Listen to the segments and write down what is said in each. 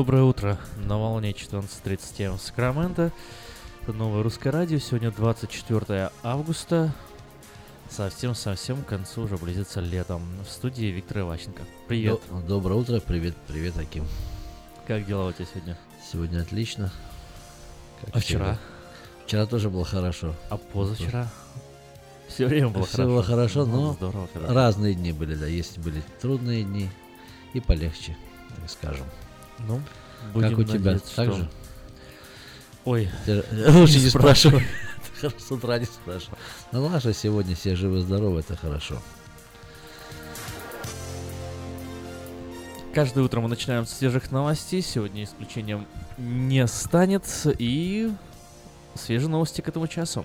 Доброе утро. На волне 14.37 в Сакраменто. Это новое русское радио. Сегодня 24 августа. Совсем-совсем к концу уже близится летом. В студии Виктор Иващенко. Привет. До- доброе утро, привет, привет, Аким. Как дела у тебя сегодня? Сегодня отлично. Как А вчера? Вчера тоже было хорошо. А позавчера? Все время было Всё хорошо. было хорошо, Ну, но Здорово. Разные дни были, да. Есть были трудные дни и полегче, так скажем. Ну, будем как у тебя? надеяться, Так что- же? Ой, Ты Лучше не не спрашивай. С утра не спрашивай. Ну ладно, сегодня все живы-здоровы, это хорошо. Каждое утро мы начинаем с свежих новостей. Сегодня исключением не станет. И свежие новости к этому часу.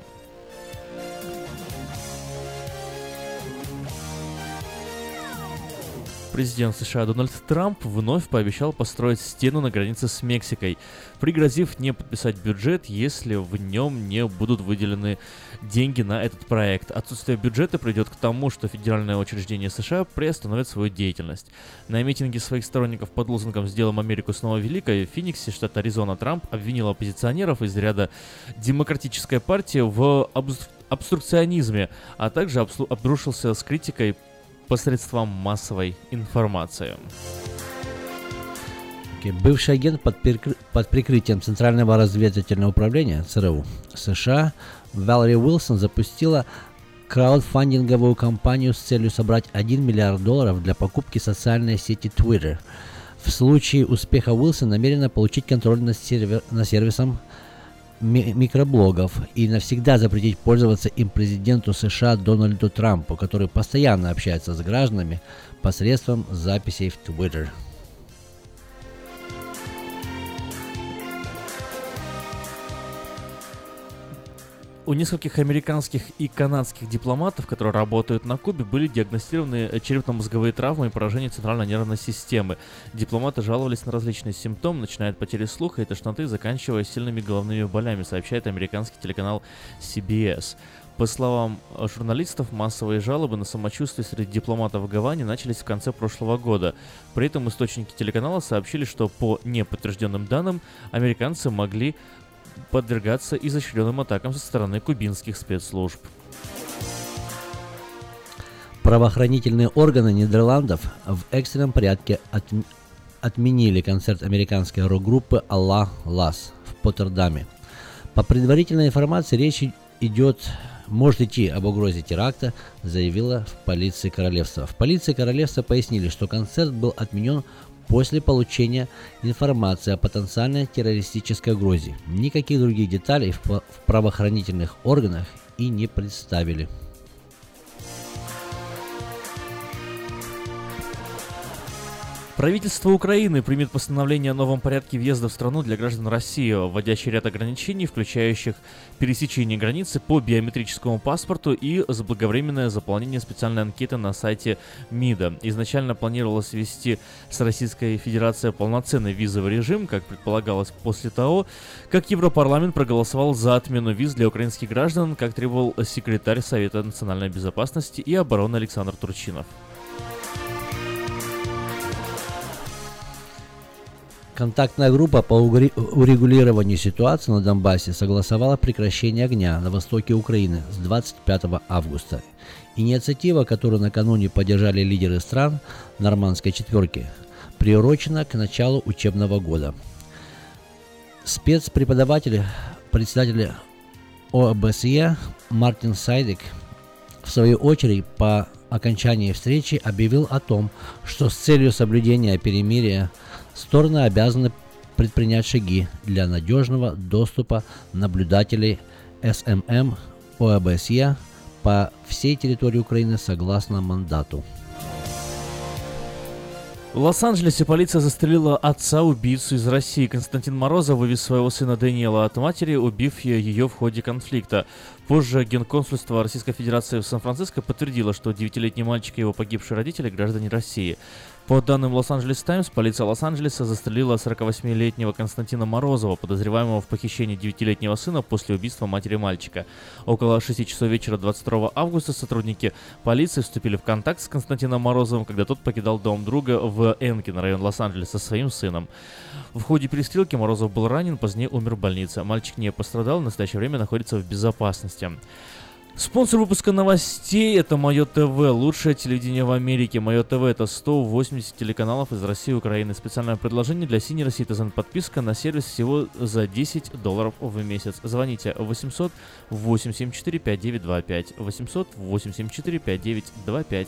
Президент США Дональд Трамп вновь пообещал построить стену на границе с Мексикой, пригрозив не подписать бюджет, если в нем не будут выделены деньги на этот проект. Отсутствие бюджета приведет к тому, что федеральное учреждение США приостановит свою деятельность. На митинге своих сторонников под лозунгом «Сделаем Америку снова великой» в Фениксе, штат Аризона, Трамп обвинил оппозиционеров из ряда Демократической партии в обструкционизме, а также обрушился с критикой посредством массовой информации. Бывший агент под, перекры- под прикрытием Центрального разведывательного управления ЦРУ США Валери Уилсон запустила краудфандинговую кампанию с целью собрать 1 миллиард долларов для покупки социальной сети Twitter. В случае успеха Уилсон намерена получить контроль над, сервер- над сервисом ми- микроблогов и навсегда запретить пользоваться им президенту США Дональду Трампу, который постоянно общается с гражданами посредством записей в Twitter. У нескольких американских и канадских дипломатов, которые работают на Кубе, были диагностированы э, черепно-мозговые травмы и поражение центральной нервной системы. Дипломаты жаловались на различные симптомы, начиная от потери слуха и тошноты, заканчивая сильными головными болями, сообщает американский телеканал CBS. По словам э, журналистов, массовые жалобы на самочувствие среди дипломатов в Гаване начались в конце прошлого года. При этом источники телеканала сообщили, что по неподтвержденным данным американцы могли подвергаться изощренным атакам со стороны кубинских спецслужб. Правоохранительные органы Нидерландов в экстренном порядке отм- отменили концерт американской рок-группы «Аллах Лас» в Поттердаме. По предварительной информации речь идет, может идти об угрозе теракта, заявила в полиции королевства. В полиции королевства пояснили, что концерт был отменен после получения информации о потенциальной террористической угрозе. Никаких других деталей в, правоохранительных органах и не представили. Правительство Украины примет постановление о новом порядке въезда в страну для граждан России, вводящий ряд ограничений, включающих пересечение границы по биометрическому паспорту и заблаговременное заполнение специальной анкеты на сайте МИДа. Изначально планировалось ввести с Российской Федерацией полноценный визовый режим, как предполагалось после того, как Европарламент проголосовал за отмену виз для украинских граждан, как требовал секретарь Совета национальной безопасности и обороны Александр Турчинов. Контактная группа по урегулированию ситуации на Донбассе согласовала прекращение огня на востоке Украины с 25 августа. Инициатива, которую накануне поддержали лидеры стран нормандской четверки, приурочена к началу учебного года. Спецпреподаватель, председатель ОБСЕ Мартин Сайдик в свою очередь по окончании встречи объявил о том, что с целью соблюдения перемирия стороны обязаны предпринять шаги для надежного доступа наблюдателей СММ ОБСЕ по всей территории Украины согласно мандату. В Лос-Анджелесе полиция застрелила отца-убийцу из России. Константин Морозов вывез своего сына Даниэла от матери, убив ее в ходе конфликта. Позже Генконсульство Российской Федерации в Сан-Франциско подтвердило, что девятилетний мальчик и его погибшие родители – граждане России. По данным Лос-Анджелес Таймс, полиция Лос-Анджелеса застрелила 48-летнего Константина Морозова, подозреваемого в похищении 9-летнего сына после убийства матери мальчика. Около 6 часов вечера 22 августа сотрудники полиции вступили в контакт с Константином Морозовым, когда тот покидал дом друга в Энкин, район Лос-Анджелеса, со своим сыном. В ходе перестрелки Морозов был ранен, позднее умер в больнице. Мальчик не пострадал, в настоящее время находится в безопасности. Спонсор выпуска новостей это Мое ТВ, лучшее телевидение в Америке. Мое ТВ это 180 телеканалов из России и Украины. Специальное предложение для Senior Citizen. Подписка на сервис всего за 10 долларов в месяц. Звоните 800 874 5925. 800 874 5925.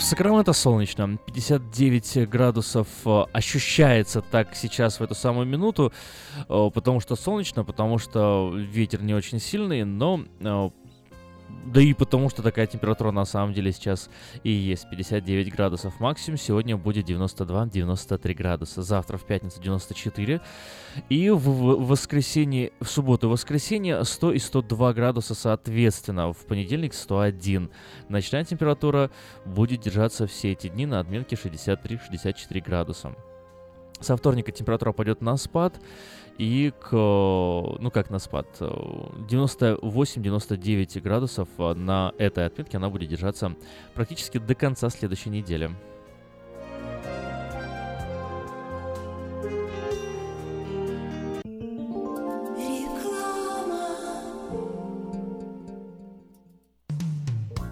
Сакраменто солнечно, 59 градусов э, ощущается так сейчас в эту самую минуту, э, потому что солнечно, потому что ветер не очень сильный, но э, да и потому, что такая температура на самом деле сейчас и есть. 59 градусов максимум. Сегодня будет 92-93 градуса. Завтра в пятницу 94. И в, воскресенье, в субботу и воскресенье 100 и 102 градуса соответственно. В понедельник 101. Ночная температура будет держаться все эти дни на отметке 63-64 градуса. Со вторника температура пойдет на спад. И к, ну как на спад, 98-99 градусов на этой отметке она будет держаться практически до конца следующей недели.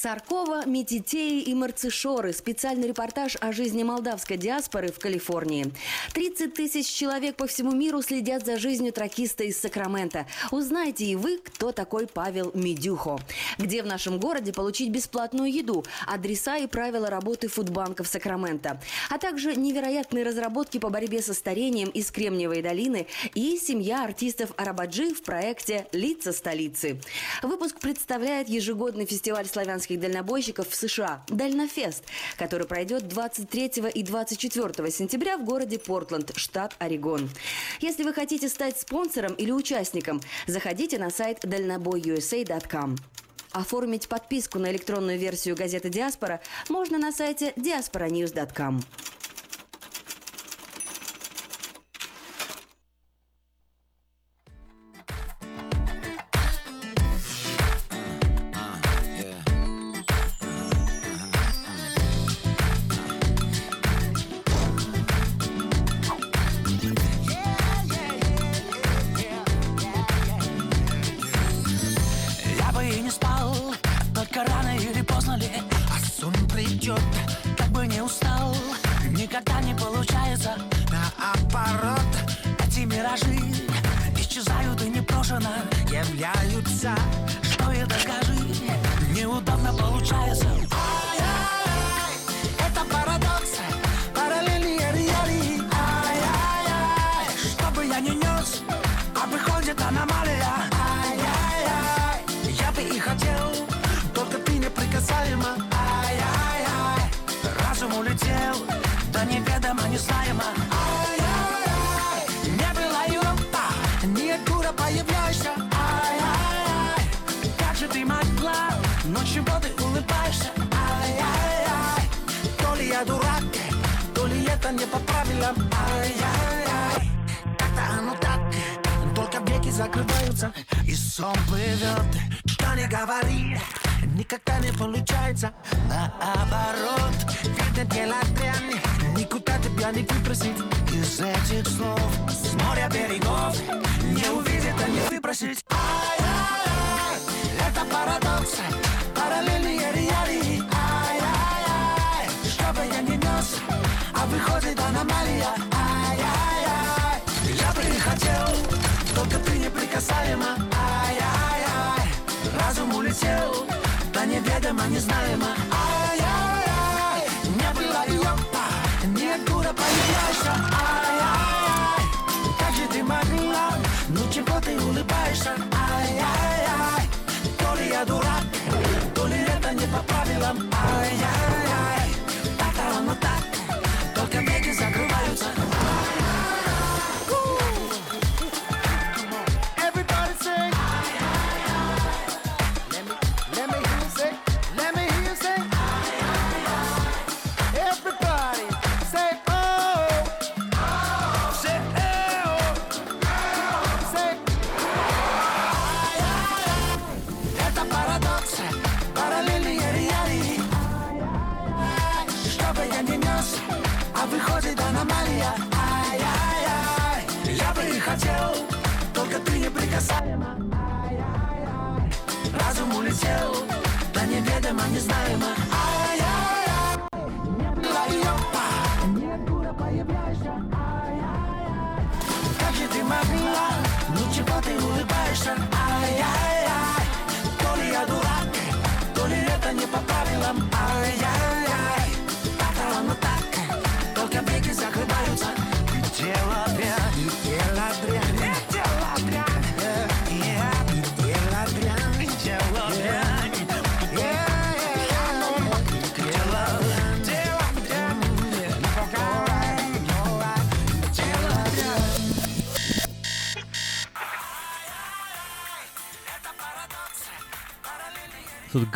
Саркова, Метитеи и Марцишоры. Специальный репортаж о жизни молдавской диаспоры в Калифорнии. 30 тысяч человек по всему миру следят за жизнью тракиста из Сакрамента. Узнайте и вы, кто такой Павел Медюхо. Где в нашем городе получить бесплатную еду, адреса и правила работы фудбанков Сакрамента. А также невероятные разработки по борьбе со старением из Кремниевой долины и семья артистов Арабаджи в проекте «Лица столицы». Выпуск представляет ежегодный фестиваль славянских дальнобойщиков в США «Дальнофест», который пройдет 23 и 24 сентября в городе Портленд, штат Орегон. Если вы хотите стать спонсором или участником, заходите на сайт дальнобойusa.com. Оформить подписку на электронную версию газеты «Диаспора» можно на сайте diasporanews.com.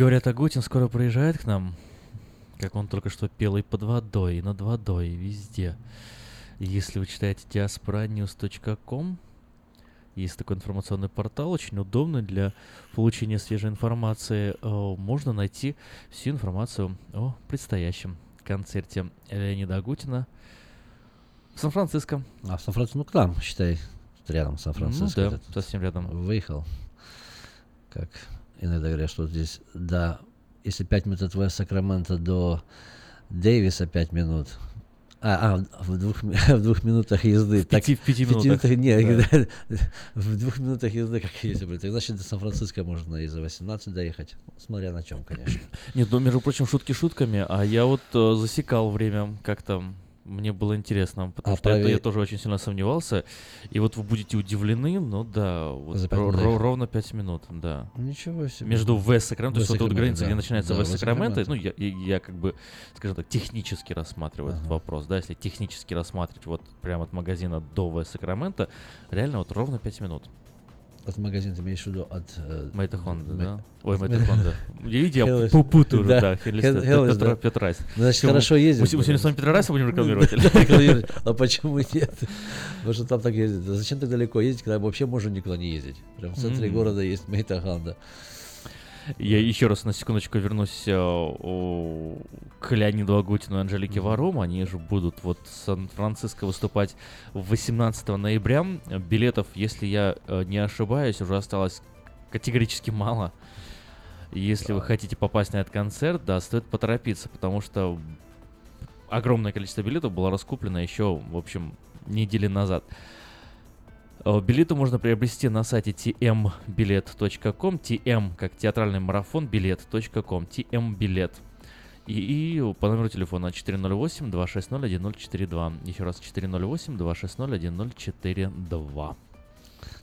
говорят, Агутин скоро приезжает к нам. Как он только что пел и под водой, и над водой, и везде. Если вы читаете diasporanews.com, есть такой информационный портал, очень удобный для получения свежей информации. Э, Можно найти всю информацию о предстоящем концерте Леонида Агутина в Сан-Франциско. А в Сан-Франциско, ну к нам, считай, рядом Сан-Франциско. Ну да, совсем рядом. Выехал. Как иногда говорят, что здесь, да, если 5 минут от Вест Сакрамента до Дэвиса 5 минут, а, а в, двух, в двух минутах езды. В пяти- в пяти минутах, нет, в двух минутах езды, как если бы. Так значит, до Сан-Франциско можно и за 18 доехать. Смотря на чем, конечно. Нет, ну, между прочим, шутки шутками, а я вот э, засекал время как-то. Мне было интересно, потому А что это прове- я тоже очень сильно сомневался. И вот вы будете удивлены, но да, вот За пять ро- ровно 5 минут, да. Ничего себе. Между Вест Сакраменто, то есть вот эта граница, где да. начинается Да, Вест Сакраменто, ну, я, я, я как бы, скажем так, технически рассматриваю этот Ага. вопрос, да, если технически рассматривать вот прямо от магазина до Вест Сакраменто, реально вот ровно 5 минут. От магазина ты имеешь в виду от... э, Мэйта Хонда, да? Ой, Мэйта Хонда. Видите, я путаю, Да. да, Хел- Хеллес- Хеллес, Петра- да. Петрайс. Значит, хорошо ездит. Мы, сегодня с вами Петрорайса будем рекламировать? А почему нет? Потому что там так ездят. Да Зачем так далеко ездить, когда вообще можно никуда не ездить? Прям в центре города есть Мейтаханда. Я еще раз на секундочку вернусь э, к Леониду Агутину и Анжелике Варум. Они же будут вот в Сан-Франциско выступать 18 ноября. Билетов, если я э, не ошибаюсь, уже осталось категорически мало. Если вы хотите попасть на этот концерт, да, стоит поторопиться, потому что огромное количество билетов было раскуплено еще, в общем, недели назад. Билеты можно приобрести на сайте tmbilet.com, tm как театральный марафон, билет.com, tm билет. И, и по номеру телефона 408-260-1042. Еще раз 408-260-1042.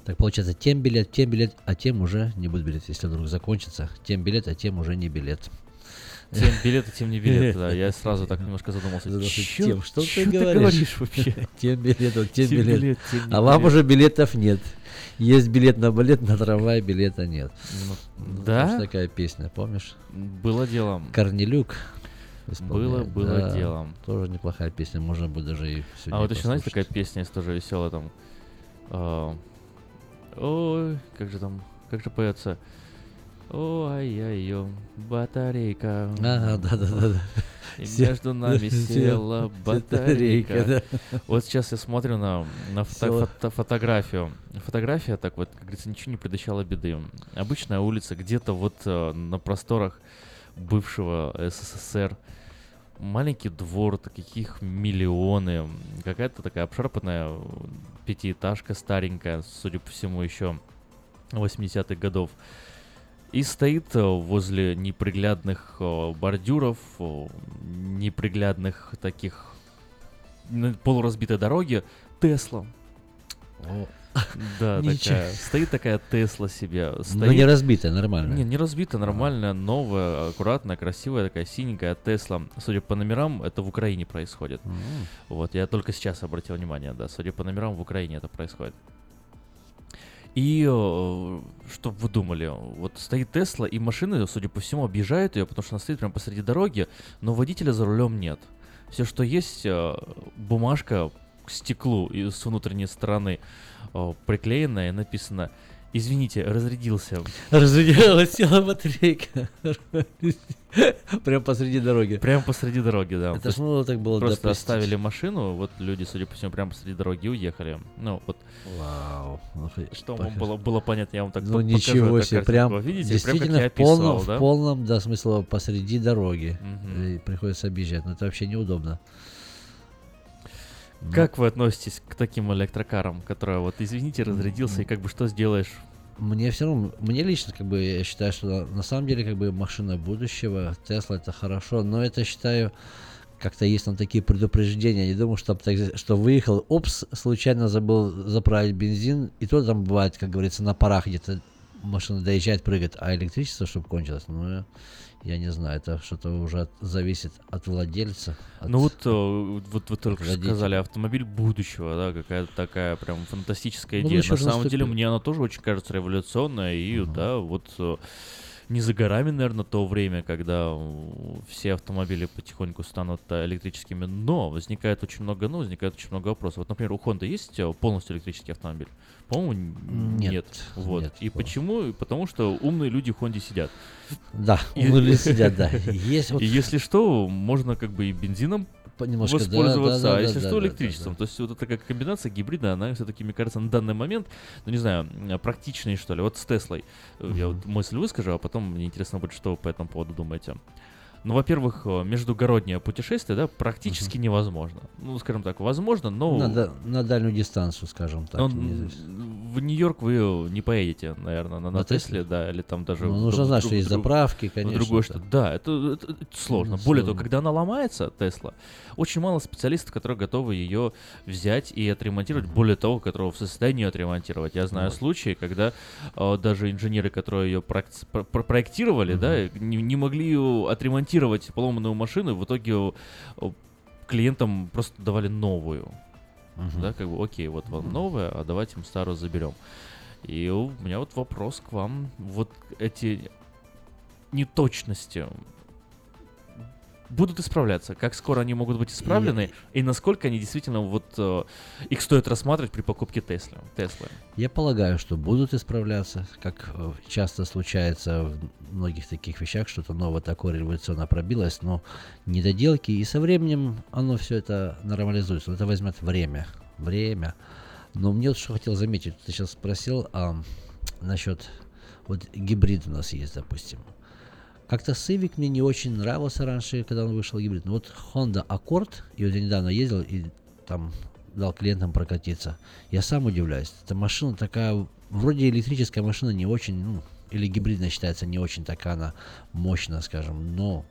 Так получается, тем билет, тем билет, а тем уже не будет билет. Если вдруг закончится, тем билет, а тем уже не билет. Тем билеты, тем не билеты, да. Я сразу так немножко задумался. Тем, что ты говоришь? вообще? Тем билетов, тем билет. А вам уже билетов нет. Есть билет на балет, на трамвай билета нет. Ну, Ну, Да? помнишь такая песня, помнишь? Было дело. Корнелюк. Было, было да. дело. Тоже неплохая песня, можно будет даже и сегодня А вот еще, знаете, такая песня есть тоже веселая там. а, Ой, как же там, как же поется? Ой-ой-ой, батарейка. Ага, да-да-да. И Се- между нами села батарейка, да. Вот сейчас я смотрю на, на фото- фото- фотографию. Фотография, так вот, как говорится, ничего не предвещала беды. Обычная улица где-то вот э, на просторах бывшего СССР. Маленький двор, таких миллионы. Какая-то такая обшарпанная пятиэтажка старенькая, судя по всему, еще 80-х годов. И стоит э, возле неприглядных э, бордюров, э, неприглядных таких полуразбитой дороги Тесла. О, Да, Ничего. такая. Стоит такая Тесла себе. Но Стоит. не разбитая, нормально. Не, не разбита, нормальная, новая, аккуратная, красивая, такая синенькая Тесла. Судя по номерам, это в Украине происходит. М. Вот, я только сейчас обратил внимание, да, судя по номерам, в Украине это происходит. И э, что вы думали? Вот стоит Тесла, и машины, судя по всему, объезжают ее, потому что она стоит прямо посреди дороги, но водителя за рулем нет. Все, что есть, э, бумажка к стеклу с внутренней стороны э, приклеенная, и написано «Извините, разрядился». Разрядилась села батарейка. Прям посреди дороги. Прямо посреди дороги, да. То Это ж ну так было Просто допустить. оставили машину, вот люди, судя по всему, прямо посреди дороги уехали. Ну, вот Вау. Ну, Что вам было, было понятно, я вам так Ну ничего себе, прям Видите, действительно прям в полном, описывал, да? в полном, да, смысла посреди дороги. Мгм. И приходится объезжать, но это вообще неудобно. Как вы относитесь к таким электрокарам, которые вот, извините, разрядился, и как бы что сделаешь? Мне все равно, мне лично, как бы, я считаю, что на, на самом деле, как бы, машина будущего, Тесла это хорошо, но это считаю, как-то есть там такие предупреждения, не думаю, что, так, что выехал, опс, случайно забыл заправить бензин, и то там бывает, как говорится, на парах где-то машина доезжает, прыгает, а электричество, чтобы кончилось, ну, я не знаю, это что-то уже от- зависит от владельца. от- Ну вот, э, вот вы только что Родители. сказали, автомобиль будущего, да, какая-то такая прям фантастическая Ну, идея. еще На самом деле, наступил. мне она тоже очень кажется революционная, и да, вот э, не за горами, наверное, то время, когда все автомобили потихоньку станут э, электрическими, но возникает очень много, ну, возникает очень много вопросов. Вот, например, у Honda есть полностью электрический автомобиль? По-моему, Нет, нет. Вот. нет, и по- почему? Потому что умные люди в Хонде сидят. Да, умные люди сидят, да. Есть вот И если что, можно как бы и бензином немножко, да, воспользоваться, да, да, а если да, что, да, да, электричеством. да. То есть вот эта такая комбинация гибрида, она все-таки, мне кажется, на данный момент, ну не знаю, практичнее, что ли. Вот с Теслой. Э, Я вот мысль выскажу, а потом мне интересно будет, что вы по этому поводу думаете. Ну, во-первых, э, междугороднее путешествие, да, практически невозможно. Ну, скажем так, возможно, но... На, да- на дальнюю дистанцию, скажем так. но не н- здесь. в Нью-Йорк вы э, не поедете, наверное, на, на На Тесле, да, или там даже... Ну, в нужно знать, что есть заправки, конечно. другое что. Да, это, это- это сложно. Ну, Более того, сложно. когда она ломается, Тесла, очень мало специалистов, которые готовы ее взять и отремонтировать. Более того, которые в состоянии отремонтировать. Я знаю Вот. случаи, когда э, даже инженеры, которые ее проект- про- про- проектировали, да, не, не могли ее отремонтировать поломанную машину, и в итоге клиентам просто давали новую. Мгм. Да, как бы, окей, вот вам новая, а давайте мы старую заберем. И у меня вот вопрос к вам. Вот эти неточности будут исправляться? Как скоро они могут быть исправлены? И, насколько они действительно вот э, их стоит рассматривать при покупке Тесла? Теслы. Я полагаю, что будут исправляться, как э, часто случается в многих таких вещах, что-то новое такое революционно пробилось, но недоделки, и со временем оно все это нормализуется. Но это возьмет время. Время. Но мне вот что хотел заметить, ты сейчас спросил а, насчет вот гибрид у нас есть, допустим. Как-то Civic мне не очень нравился раньше, когда он вышел гибрид. Но вот Honda Accord, и вот я недавно ездил и там дал клиентам прокатиться. Я сам удивляюсь. Эта машина такая, вроде электрическая машина не очень, ну, или гибридная считается не очень такая она мощная, скажем, но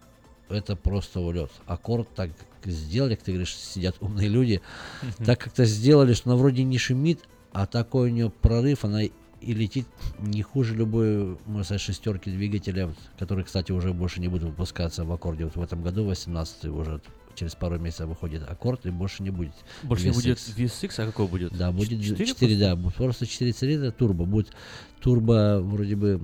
это просто улет. Аккорд так сделали, как ты говоришь, сидят умные люди, так как-то сделали, что она вроде не шумит, а такой у нее прорыв, она и летит не хуже любой, сказать, шестерки двигателя, вот, которые, кстати, уже больше не будут выпускаться в аккорде. Вот в этом году, 18 уже через пару месяцев выходит аккорд и больше не будет. Больше не будет VSX. VSX, а какой будет? Да, будет Четыре 4, да, будет просто 4 цилиндра турбо. Будет турбо вроде бы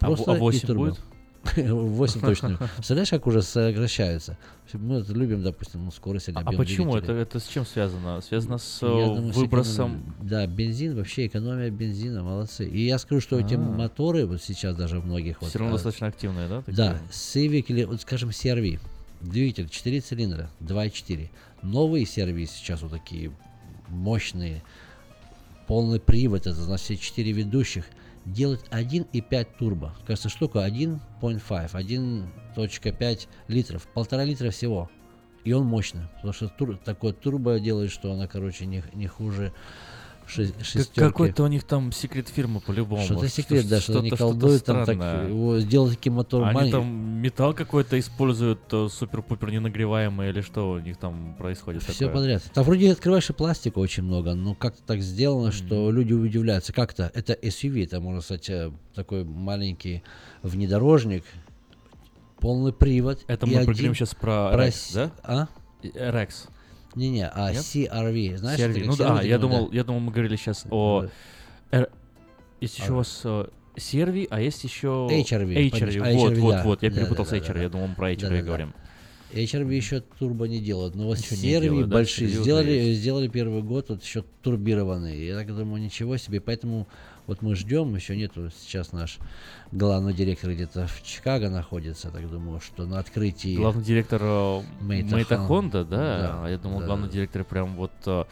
А в- просто а и 8 турбо. будет? 8 точно. Представляешь, как уже сокращаются? Мы вот любим, допустим, ну, скорость или А объем почему? Это, двигателя. это с чем связано? Связано с э, думаю, с выбросом... экономией. Да, бензин, вообще экономия бензина, молодцы. И я скажу, что эти А. моторы вот сейчас даже в многих... вот, Все равно а, достаточно активные, да? такие? Да, Civic или, вот скажем, CRV. Двигатель 4 цилиндра, 2.4. Новые CRV сейчас вот такие мощные. Полный привод, это значит все 4 ведущих. Делают 1.5 турбо. Кажется, штука 1.5, 1.5 литров. Полтора литра всего. И он мощный. Потому что тур, такое турбо делает, что она, короче, не, не хуже ши- шестерки. Какой-то у них там секрет фирмы по-любому. Что-то секрет, да, что они что-то колдуют, там так, странное. его сделать таким мотором Они маленьким. там металл какой-то используют э, супер-пупер ненагреваемый или что у них там происходит Все такое? подряд. Там вроде открываешь и пластика очень много, но как-то так сделано, что люди удивляются. Как-то это SUV, это можно сказать э, такой маленький внедорожник, полный привод. Это мы один- поговорим сейчас про про Rex, с- да? А? Э, Rex. Не-не, а Нет? CRV, знаешь? CRV. Ну да, я думал, я думал, мы говорили сейчас о... Р- Есть еще у вас э, CRV, а есть еще... HRV, HRV, вот, HRV, вот, вот, я перепутал с HRV, я думал, мы про HRV говорим. HRV еще турбо не делают, но вот да? большие сделали, сделали первый год, вот еще турбированные. Я так думаю, ничего себе, поэтому вот мы ждем, еще нету, сейчас наш главный директор где-то в Чикаго находится, так думаю, что на открытии... Главный директор э, Мейта Мейта Хон- Хонда, да? да, А Я думал, да, главный директор прям вот э,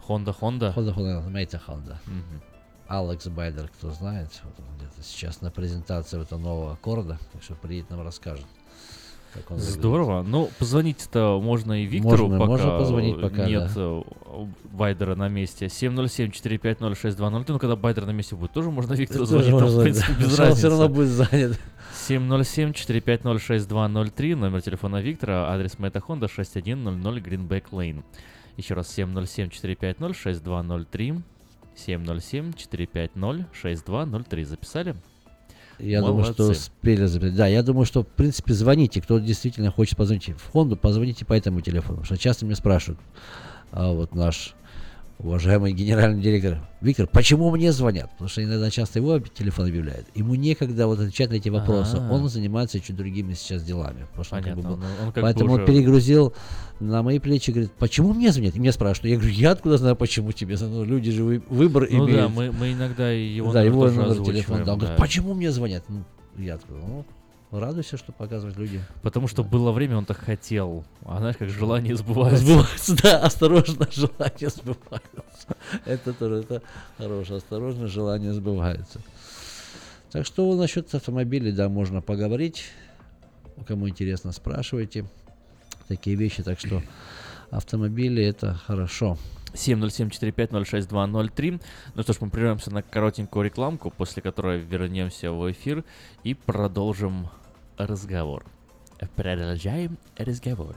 Хонда Хонда. Honda, Honda, Maita. Мгм. Алекс Байдер, кто знает, вот он где-то сейчас на презентации этого нового аккорда, так что приедет нам расскажет. Как он выглядит. Здорово. Ну, позвонить-то можно и Виктору, Можно- пока можно позвонить пока, нет да. э, Байдера на месте. 707-450-6203. Ну, когда Байдер на месте будет, тоже можно Виктору звонить. Там, в принципе, да. без разницы. все равно будет занят. 707-450-6203, номер телефона Виктора, адрес Maita Honda 6100 Greenback Lane. Еще раз 707-450-6203, 707-450-6203. Записали? Я думаю, что Молодцы. успели записать. Да, я думаю, что, в принципе, звоните, кто действительно хочет позвонить в Хонду, позвоните по этому телефону. Потому что часто меня спрашивают, а вот наш уважаемый генеральный директор, Виктор, почему мне звонят? Потому что иногда часто его телефон объявляет. Ему некогда вот отвечать на эти вопросы. А. Он занимается чуть другими сейчас делами. Потому что он как бы Понятно. был- Он- он как бы Поэтому он уже- перегрузил на мои плечи, говорит, почему мне звонят? И меня спрашивают. Я говорю, я откуда знаю, почему тебе звонят? Ну, люди же вы- выбор Ну имеют. да, мы, мы иногда его да, номер его номер телефона. Да. Он говорит, почему мне звонят? Ну, я такой, ну, радуйся, что показывают люди. Потому что было время, он так хотел. А знаешь, как желание сбывается. Сбывается, да, осторожно, желание сбывается. Это тоже, это хорошее, осторожно, желание сбывается. Так что насчет автомобилей, да, можно поговорить. Кому интересно, спрашивайте. Такие вещи, так что автомобили это хорошо. 707-450-6203. Ну что ж, мы прервемся на коротенькую рекламку, после которой вернемся в эфир и продолжим разговор. Продолжаем разговор.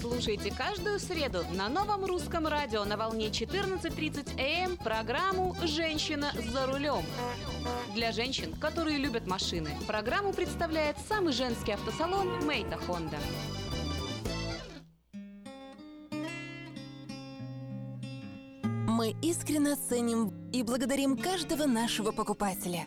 Слушайте каждую среду на новом русском радио на волне 14.30 АМ программу «Женщина за рулем». Для женщин, которые любят машины, программу представляет самый женский автосалон «Мейта Хонда». Мы искренне ценим и благодарим каждого нашего покупателя.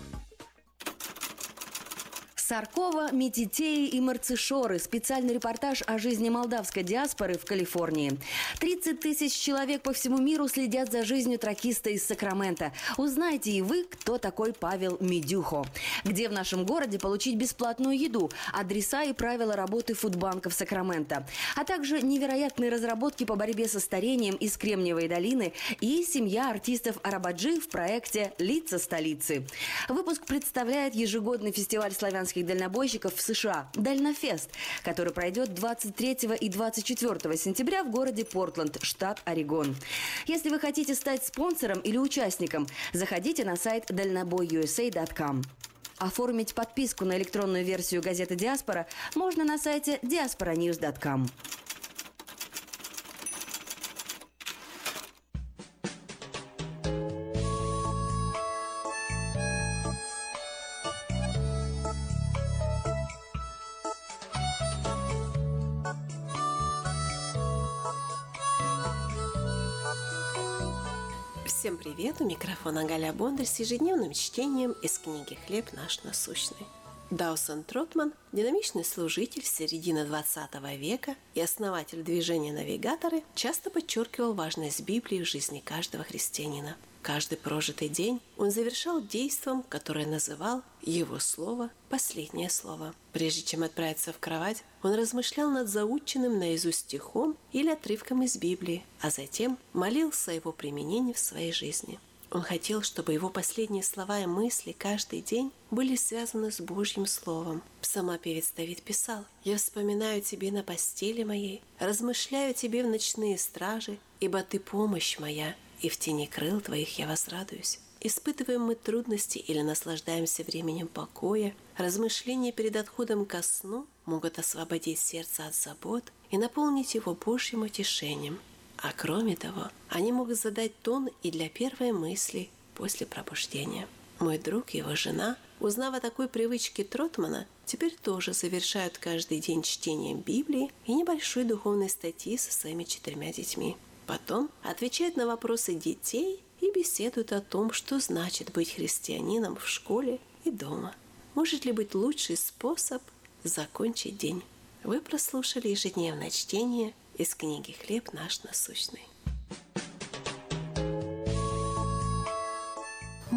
Саркова, Метитеи и Марцишоры. Специальный репортаж о жизни молдавской диаспоры в Калифорнии. 30 тысяч человек по всему миру следят за жизнью тракиста из Сакрамента. Узнайте и вы, кто такой Павел Медюхо. Где в нашем городе получить бесплатную еду, адреса и правила работы фудбанков Сакрамента. А также невероятные разработки по борьбе со старением из Кремниевой долины и семья артистов Арабаджи в проекте «Лица столицы». Выпуск представляет ежегодный фестиваль славянских дальнобойщиков в США «Дальнофест», который пройдет 23 и 24 сентября в городе Портленд, штат Орегон. Если вы хотите стать спонсором или участником, заходите на сайт дальнобойusa.com. Оформить подписку на электронную версию газеты «Диаспора» можно на сайте diasporanews.com. Всем привет! У микрофона Галя Бондарь с ежедневным чтением из книги «Хлеб наш насущный». Даусон Тротман – динамичный служитель середины 20 века и основатель движения «Навигаторы» часто подчеркивал важность Библии в жизни каждого христианина. Каждый прожитый день он завершал действом, которое называл его слово «последнее слово». Прежде чем отправиться в кровать, он размышлял над заученным наизусть стихом или отрывком из Библии, а затем молился о его применении в своей жизни – он хотел, чтобы его последние слова и мысли каждый день были связаны с Божьим Словом. Псалмопевец Давид писал «Я вспоминаю тебе на постели моей, размышляю тебе в ночные стражи, ибо ты помощь моя, и в тени крыл твоих я возрадуюсь». Испытываем мы трудности или наслаждаемся временем покоя, размышления перед отходом ко сну могут освободить сердце от забот и наполнить его Божьим утешением – а кроме того, они могут задать тон и для первой мысли после пробуждения. Мой друг и его жена, узнав о такой привычке Тротмана, теперь тоже завершают каждый день чтением Библии и небольшой духовной статьи со своими четырьмя детьми. Потом отвечают на вопросы детей и беседуют о том, что значит быть христианином в школе и дома. Может ли быть лучший способ закончить день? Вы прослушали ежедневное чтение из книги «Хлеб наш насущный».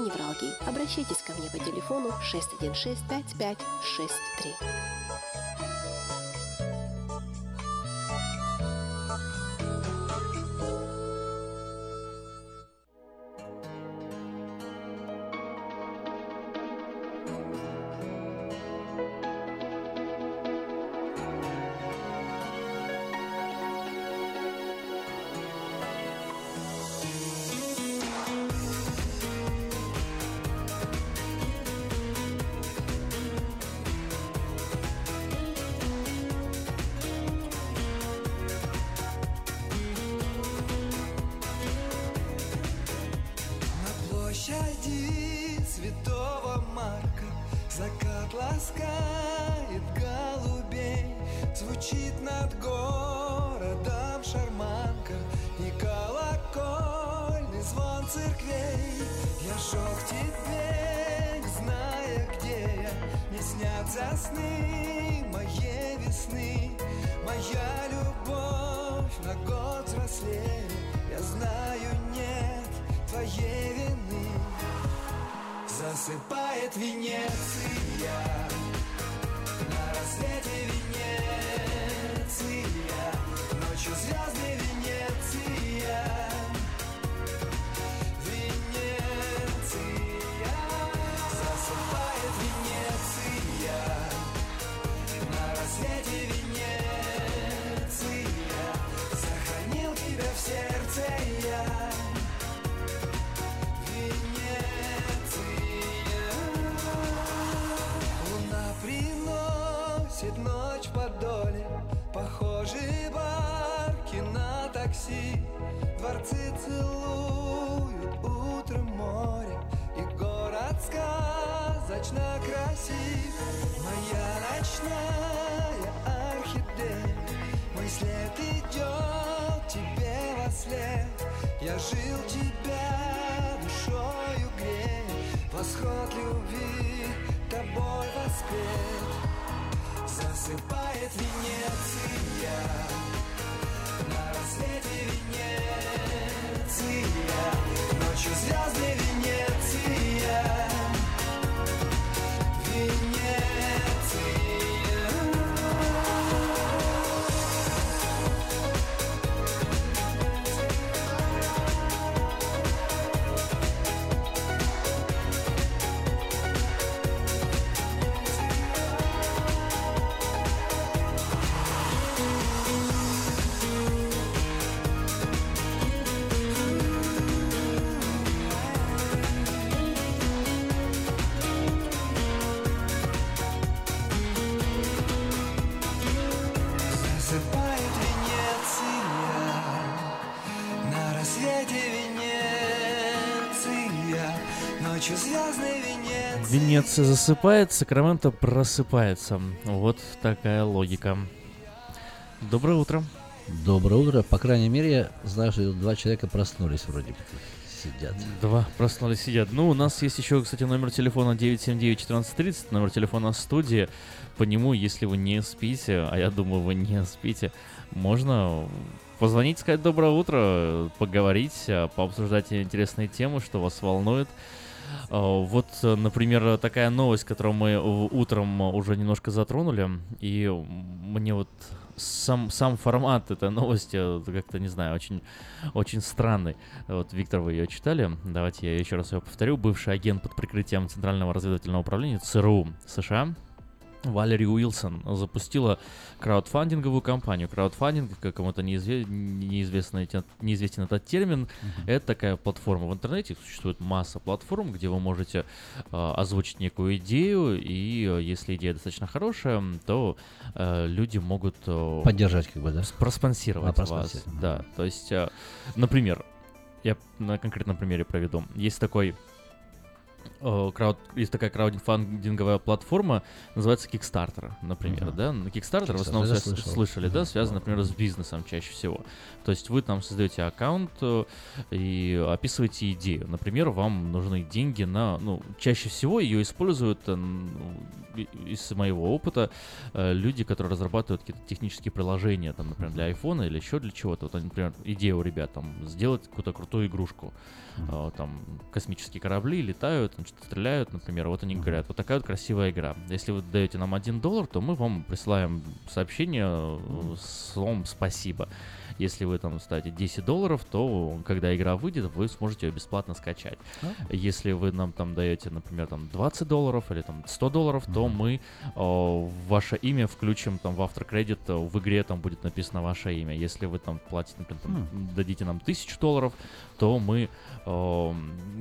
невралгии. Обращайтесь ко мне по телефону 616 5563. Венеция засыпает, Сакраменто просыпается. Вот такая логика. Доброе утро. Доброе утро. По крайней мере, я знаю, что два человека проснулись вроде бы. Сидят. Два проснулись, сидят. Ну, у нас есть еще, кстати, номер телефона 979-1430, номер телефона студии. По нему, если вы не спите, а я думаю, вы не спите, можно позвонить, сказать доброе утро, поговорить, а, пообсуждать интересные темы, что вас волнует. А, Вот, э, например, такая новость, которую мы утром уже немножко затронули, и мне вот сам, сам формат этой новости э, как-то, не знаю, очень, очень странный. Вот, Виктор, вы ее читали? Давайте я еще раз ее повторю. Бывший агент под прикрытием Центрального разведывательного управления ЦРУ США Валери Уилсон запустила краудфандинговую кампанию. Краудфандинг, как кому-то эти- неизвестен этот термин, это такая платформа в интернете. Существует масса платформ, где вы можете э, озвучить некую идею, и э, если идея достаточно хорошая, то э, люди могут... э, Поддержать как бы, да? Проспонсировать А, вас. проспонсировать, Да, то есть, э, например, я на конкретном примере проведу. Есть такой э, крауд, есть такая краудфандинговая платформа, называется Kickstarter, например, Мгм. да? Kickstarter в Kickstarter, основном я связ- слышал. слышали, да, Мгм. связано, например, с бизнесом чаще всего. То есть вы там создаете аккаунт э, и описываете идею. Например, вам нужны деньги на, ну, чаще всего ее используют, э, н- и- из моего опыта, э, люди, которые разрабатывают какие-то технические приложения, там, например, для айфона или еще для чего-то. Вот, например, идея у ребят там сделать какую-то крутую игрушку. Там космические корабли летают, значит, стреляют, например. Вот они говорят, вот такая вот красивая игра. Если вы даете нам один доллар, то мы вам присылаем сообщение э, с словом спасибо. Если вы там ставите 10 долларов, то когда игра выйдет, вы сможете ее бесплатно скачать. Если вы нам там даете, например, там 20 долларов или там 100 долларов, то мы э, ваше имя включим там в автокредит, э, в игре там будет написано ваше имя. Если вы там платите, например, там, дадите нам 1000 долларов, то мы э,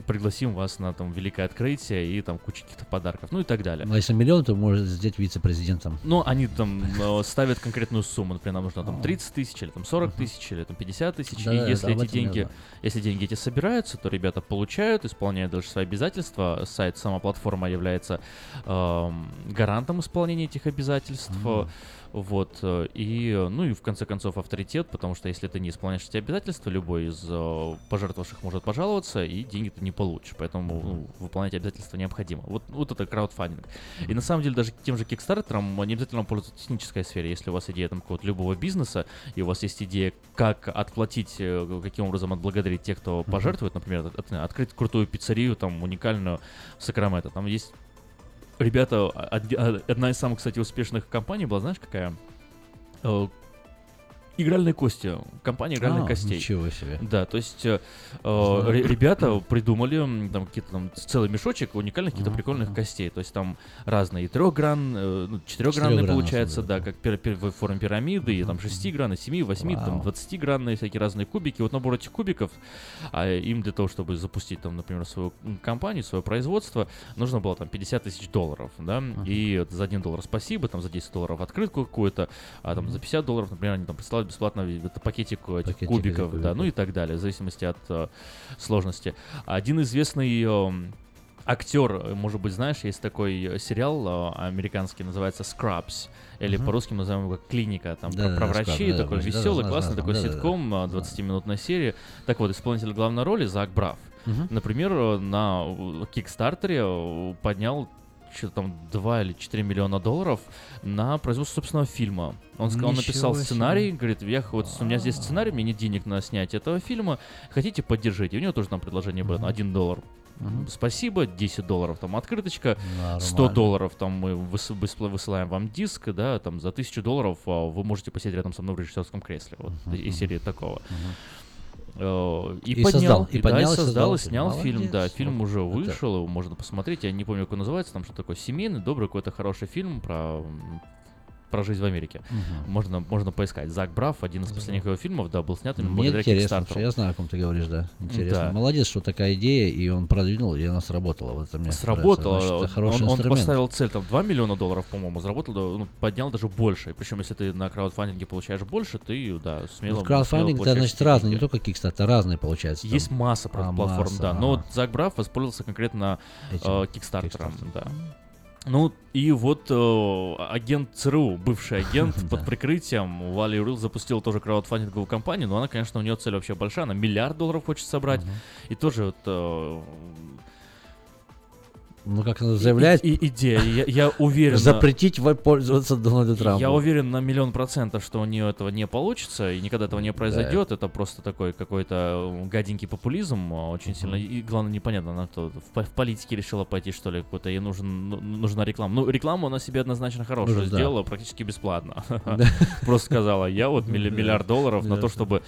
пригласим вас на там великое открытие и там куча каких-то подарков, ну и так далее. А если миллион, то может сделать вице-президентом. Ну, они там э, ставят конкретную сумму, например, нам нужно там 30 тысяч, или там 40 тысяч, или там 50 тысяч. Да-да-да, и если об эти деньги, знаю. если деньги эти собираются, то ребята получают, исполняют дальше свои обязательства. Сайт, сама платформа является эм, гарантом исполнения этих обязательств. Мгм. Вот, э, и, э, ну и в конце концов авторитет, потому что если ты не исполняешь эти обязательства, любой из э, пожертвовавших может пожаловаться, и деньги ты не получишь. Поэтому ну, выполнять обязательства необходимы. Вот, вот это краудфандинг. И на самом деле даже тем же Кикстартером не обязательно пользоваться технической сфере. Если у вас идея там какого-то любого бизнеса, и у вас есть идея, как отплатить, э, каким образом отблагодарить тех, кто пожертвует, например, от- открыть крутую пиццерию, там, уникальную в Сакраменто. Там есть ребята, од- од- одна из самых, кстати, успешных компаний была, знаешь, какая? Игральные кости. Компания игральных А, костей. ничего себе. Да, то есть э, э, ребята придумали там какие-то там целый мешочек уникальных каких-то прикольных костей. То есть там разные и трехгран, э, ну, четырехгранные получается, да, как пир- пир- в форме пирамиды, и там шестигранные, семи, восьми, там двадцатигранные всякие разные кубики. Вот набор этих кубиков, а им для того, чтобы запустить там, например, свою компанию, свое производство, нужно было там 50 тысяч долларов, да, и за 1 доллар спасибо, там за 10 долларов открытку какую-то, а там за 50 долларов, например, они там присылают бесплатно это пакетик этих Пакетик кубиков, да, ну и так далее, в зависимости от э, сложности. Один известный эм, актер, э, может быть, знаешь, есть такой э, сериал э, американский, называется Scrubs, или Мгм. по-русски мы называем его клиника, там про, Да-да-да, про Scrubs, врачей, да-да, такой да, веселый, знаю, классный, знаю, такой да-да-да. ситком, э, 20-минутной серии. Так вот, исполнитель главной роли Зак. Мгм. Например, э, на э, Кикстартере э, поднял что-то там 2 или 4 миллиона долларов на производство собственного фильма. Он, сказал, он написал себе. сценарий, говорит, я вот у меня здесь сценарий, мне нет денег на снятие этого фильма, хотите поддержите? И у него тоже там предложение было, 1 доллар. Мгм. Спасибо, 10 долларов там открыточка, 100 Нормально. долларов там мы выс- выс- высылаем вам диск, да, там за 1000 долларов а, вы можете посидеть рядом со мной в режиссерском кресле, вот из серии такого. Э, И, И поднял, создал, и и, да, и поднял, создал, и снял фильм, да, Молодец. фильм Вот уже это- вышел, его можно посмотреть, я не помню, как он называется, там что такое семейный, добрый какой-то хороший фильм про про жизнь в Америке. Мгм. Можно, можно поискать. Зак Браф, один из последних его фильмов, да, был снят именно Мне благодаря интересно, Kickstarter. что я знаю, о ком ты говоришь, да. Интересно. Да. Молодец, что такая идея, и он продвинул, и она сработала. Вот это мне Сработало. нравится. Значит, это хороший он, он инструмент. поставил цель там 2 миллиона долларов, по-моему, заработал, ну, поднял даже больше. Причем, если ты на краудфандинге получаешь больше, ты, да, смело Ну, краудфандинг это значит разные, не только Kickstarter, разные получается. там. Есть масса А, платформ, масса, да. ага. Но Зак Браф воспользовался конкретно Этим э, Кикстартером, да. Ну и вот э, агент ЦРУ, бывший агент под прикрытием Вали Рил запустил тоже краудфандинговую компанию, но она, конечно, у нее цель вообще большая, она миллиард долларов хочет собрать. И тоже вот э, Ну, как она заявляет, и- и- идея, я, я уверен. запретить пользоваться Дональду Трампу. Я уверен на миллион процентов, что у нее этого не получится, и никогда этого не произойдет. Это просто такой какой-то гаденький популизм, э, очень сильно. И главное, непонятно, она что, в, в политике решила пойти, что ли, какой-то ей нужен, ну, нужна реклама. Ну, рекламу она себе однозначно хорошую Ну, да. сделала, практически бесплатно. Да. Просто сказала, я вот милли- миллиард долларов на Да. то, чтобы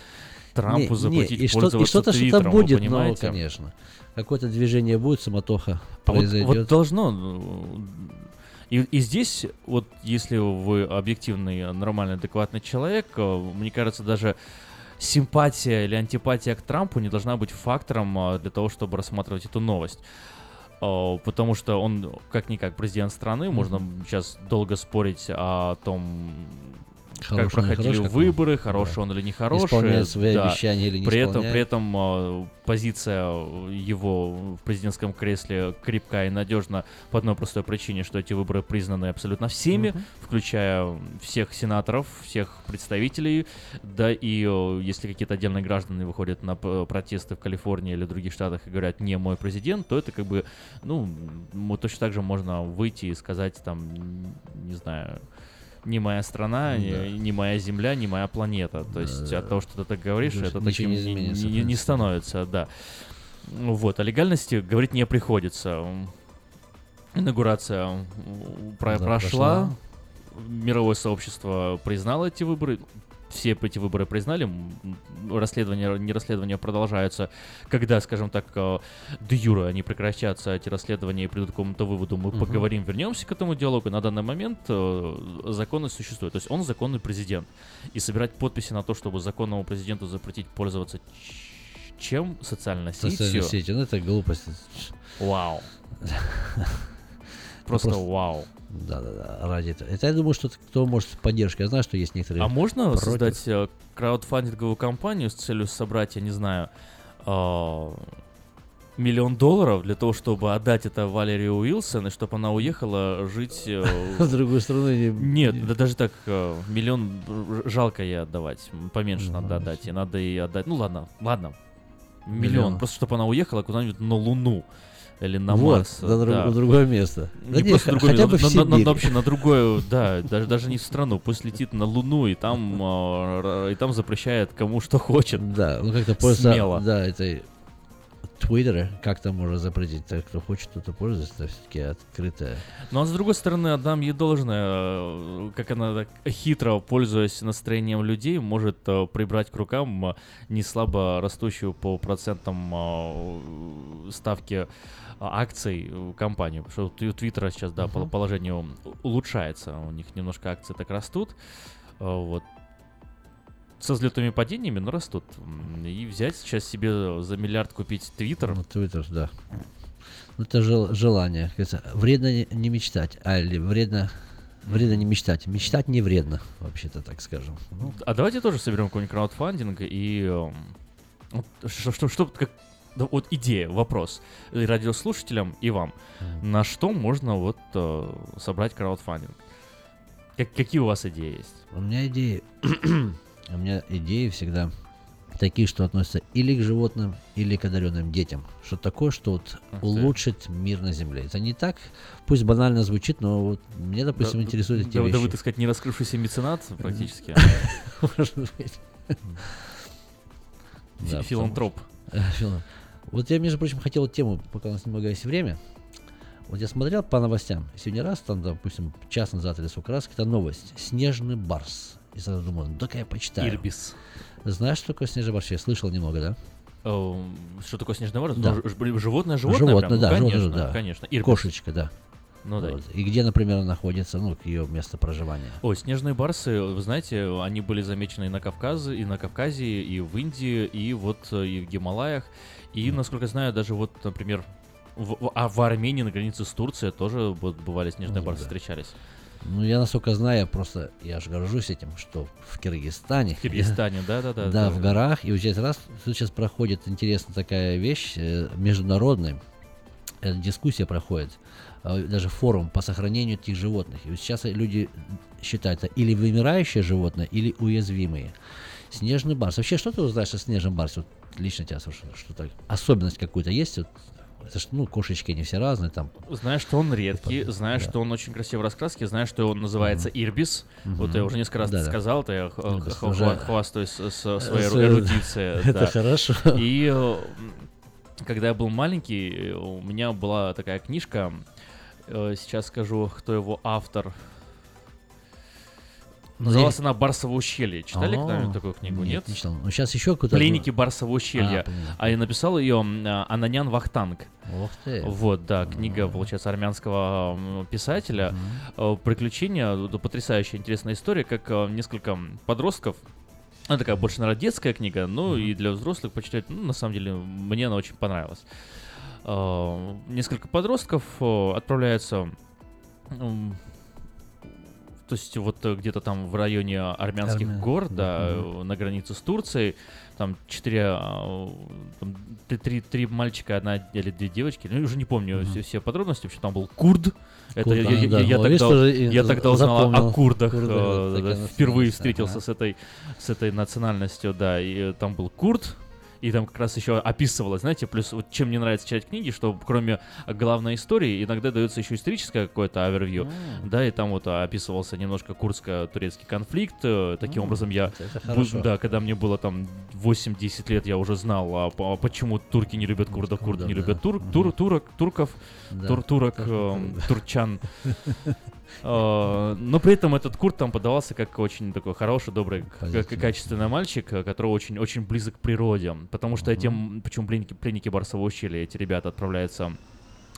Трампу Не- не, запретить и, что, и пользоваться что-то что-то Твиттером, будет, ну, понимаете? конечно. Какое-то движение будет, самотоха А вот, произойдет. вот должно. ну, И, и здесь, вот если вы объективный, нормальный, адекватный человек, э, мне кажется, даже симпатия или антипатия к Трампу не должна быть фактором э, для того, чтобы рассматривать эту новость. Э, Потому что он, как-никак, президент страны, можно сейчас долго спорить о том, Хороший как проходили хороший, как выборы, хороший Да. он или нехороший. Исполняет свои да. обещания или не при этом, при этом э, позиция его в президентском кресле крепкая и надежна по одной простой причине, что эти выборы признаны абсолютно всеми, Мгм. включая всех сенаторов, всех представителей, да и э, если какие-то отдельные граждане выходят на протесты в Калифорнии или других штатах и говорят «не мой президент», то это как бы, ну, точно так же можно выйти и сказать там, не знаю, не моя страна, Да. не, не моя земля, не моя планета. То есть от того, что ты так говоришь, это не таким не, изменится, не- не принципе. становится, да. Вот, о легальности говорить не приходится. Инаугурация про- Да, прошла, прошла. мировое сообщество признало эти выборы, все эти выборы признали, расследования, не расследования продолжаются. Когда, скажем так, э, де юре они прекратятся, эти расследования, и придут к какому-то выводу, мы Мгм. поговорим, вернемся к этому диалогу. На данный момент э, законность существует. То есть он законный президент. И собирать подписи на то, чтобы законному президенту запретить пользоваться чем? Социальной сетью? Социальные сети, ну это глупость. Вау. Просто просто- вау. Да, да, да. Ради этого. Это я думаю, что кто может с поддержкой. Я знаю, что есть некоторые. А можно против. создать э, краудфандинговую компанию с целью собрать, я не знаю, э, миллион долларов для того, чтобы отдать это Валерии Уилсон, и чтобы она уехала жить... э, В другую страну не- Нет, да даже так, э, миллион жалко ей отдавать, поменьше надо отдать, и надо ей отдать, ну ладно, ладно, Миллион. просто чтобы она уехала куда-нибудь на Луну, или на Вот, Марс. на друг- на другое место. Да Не не, просто х- другое хотя бы в на- на- на- Сибирь. вообще на другое, да, даже, даже не в страну, пусть летит на Луну и там, а, и там запрещает кому что хочет. Да, ну как-то просто, Смело. да, это Твиттер как-то можно запретить, так кто хочет, кто-то пользуется, это все-таки открытое. Ну а с другой стороны, отдам ей должное, э, как она так хитро, пользуясь настроением людей, может э, прибрать к рукам э, не слабо растущую по процентам ставки акций э, компанию. Потому что у Твиттера сейчас, да, Мгм. положение у- улучшается. У них немножко акции так растут. Э, Вот. Со взлетами и падениями, но растут. И взять сейчас себе за миллиард купить Твиттер. Ну, Твиттер, да. Ну, это жел- желание. Вредно не- мечтать, а или вредно, вредно не мечтать. Мечтать не вредно, вообще-то так скажем. Ну, А давайте тоже соберем какой-нибудь краудфандинг и эм, что, что, что- как, да, вот идея, вопрос и радиослушателям и вам. На что можно вот э, собрать краудфандинг? Как, какие у вас идеи есть? У меня идеи, у меня идеи всегда такие, что относятся или к животным, или к одаренным детям. Что такое, что вот Ух ты. улучшить мир на Земле. Это не так, пусть банально звучит, но вот мне, допустим, Да- интересуют эти да, вещи. Да вы, так сказать, не раскрывшийся меценат практически. Может быть. Филантроп. Вот я, между прочим, хотел тему, пока у нас немного есть время. Вот я смотрел по новостям. Сегодня раз, там, допустим, час назад или сколько раз, какая-то новость. Снежный барс. И сразу думал, ну так я почитаю. Ирбис. Знаешь, что такое снежный барс? Я слышал немного, да? Эм, Что такое снежный ворот? Да. Ну, Животное, животное? Животное, прям? Ну, да, конечно, животное, да. конечно. Ирбис. Кошечка, да. Ну да. Вот. И где, например, находится, ну, ее место проживания. Ой, снежные барсы, вы знаете, они были замечены и на Кавказе, и на Кавказе, и в Индии, и вот э, и в Гималаях. И, насколько знаю, даже вот, например, в, а в Армении на границе с Турцией тоже вот бывали снежные Ну, барсы да. встречались. Ну, я насколько знаю, я просто, я же горжусь этим, что в Киргизстане. В Киргизстане, да-да-да. Да, в горах. И вот здесь раз, сейчас проходит интересная такая вещь, э, международная, э, дискуссия проходит, э, даже форум по сохранению этих животных. И вот сейчас люди считают это или вымирающие животные, или уязвимые. Снежный барс. Вообще, что ты узнаешь о снежном барсе? Вот лично тебя спрашиваю, что так, особенность какую-то есть? Вот, это ж, ну, кошечки не все разные, там. Знаешь, что он редкий, знаешь, да. что он очень красивой раскраски, знаешь, что он называется ирбис. Вот я уже несколько раз Да-да. сказал, то я Ирбис х- уже- хвастаюсь с- своей эрудицией. это да. хорошо. И э, когда я был маленький, э, у меня была такая книжка, э, сейчас скажу, кто его автор. Ну, Называлась она «Барсово ущелье». Читали А, кто-нибудь такую книгу? Нет? не читал. Ну, сейчас еще какую-то... одну- Пленники Барсового ущелья. А. А, я написал ее а, Ананян Вахтанг. Ух ты. Вот, да, книга, получается, армянского писателя. Э, Приключения, э, потрясающая интересная история, как э, несколько подростков она такая больше, наверное, детская книга, ну и для взрослых почитать, ну, на самом деле, мне она очень понравилась. Несколько подростков отправляются то есть вот э, где-то там в районе армянских Армян. гор, да, э, на границе с Турцией, там четыре, а, там три, три, мальчика, одна или две девочки, ну, я уже не помню все, все подробности, вообще там был курд, это Курд, я, а, я- да. я О, тогда, видишь, я тогда узнал о курдах, Курды, э, вот да, впервые встретился ага. с этой, с этой национальностью, да, и э, там был курд, и там как раз еще описывалось, знаете, плюс вот чем мне нравится читать книги, что кроме главной истории иногда дается еще историческое какое-то овервью, да, и там вот описывался немножко курско-турецкий конфликт, э, таким М, образом я, да, когда мне было там 8-10 лет, я уже знал, а, а почему турки не любят курдов, курды не любят тур, тур, турок, турков, тур, турок, Тур- тур- турчан. Э, Но при этом этот Курт там подавался как очень такой хороший, добрый, качественный мальчик, э, который очень, очень близок к природе. Потому что этим, почему пленники, пленники Барсового ущелья, эти ребята отправляются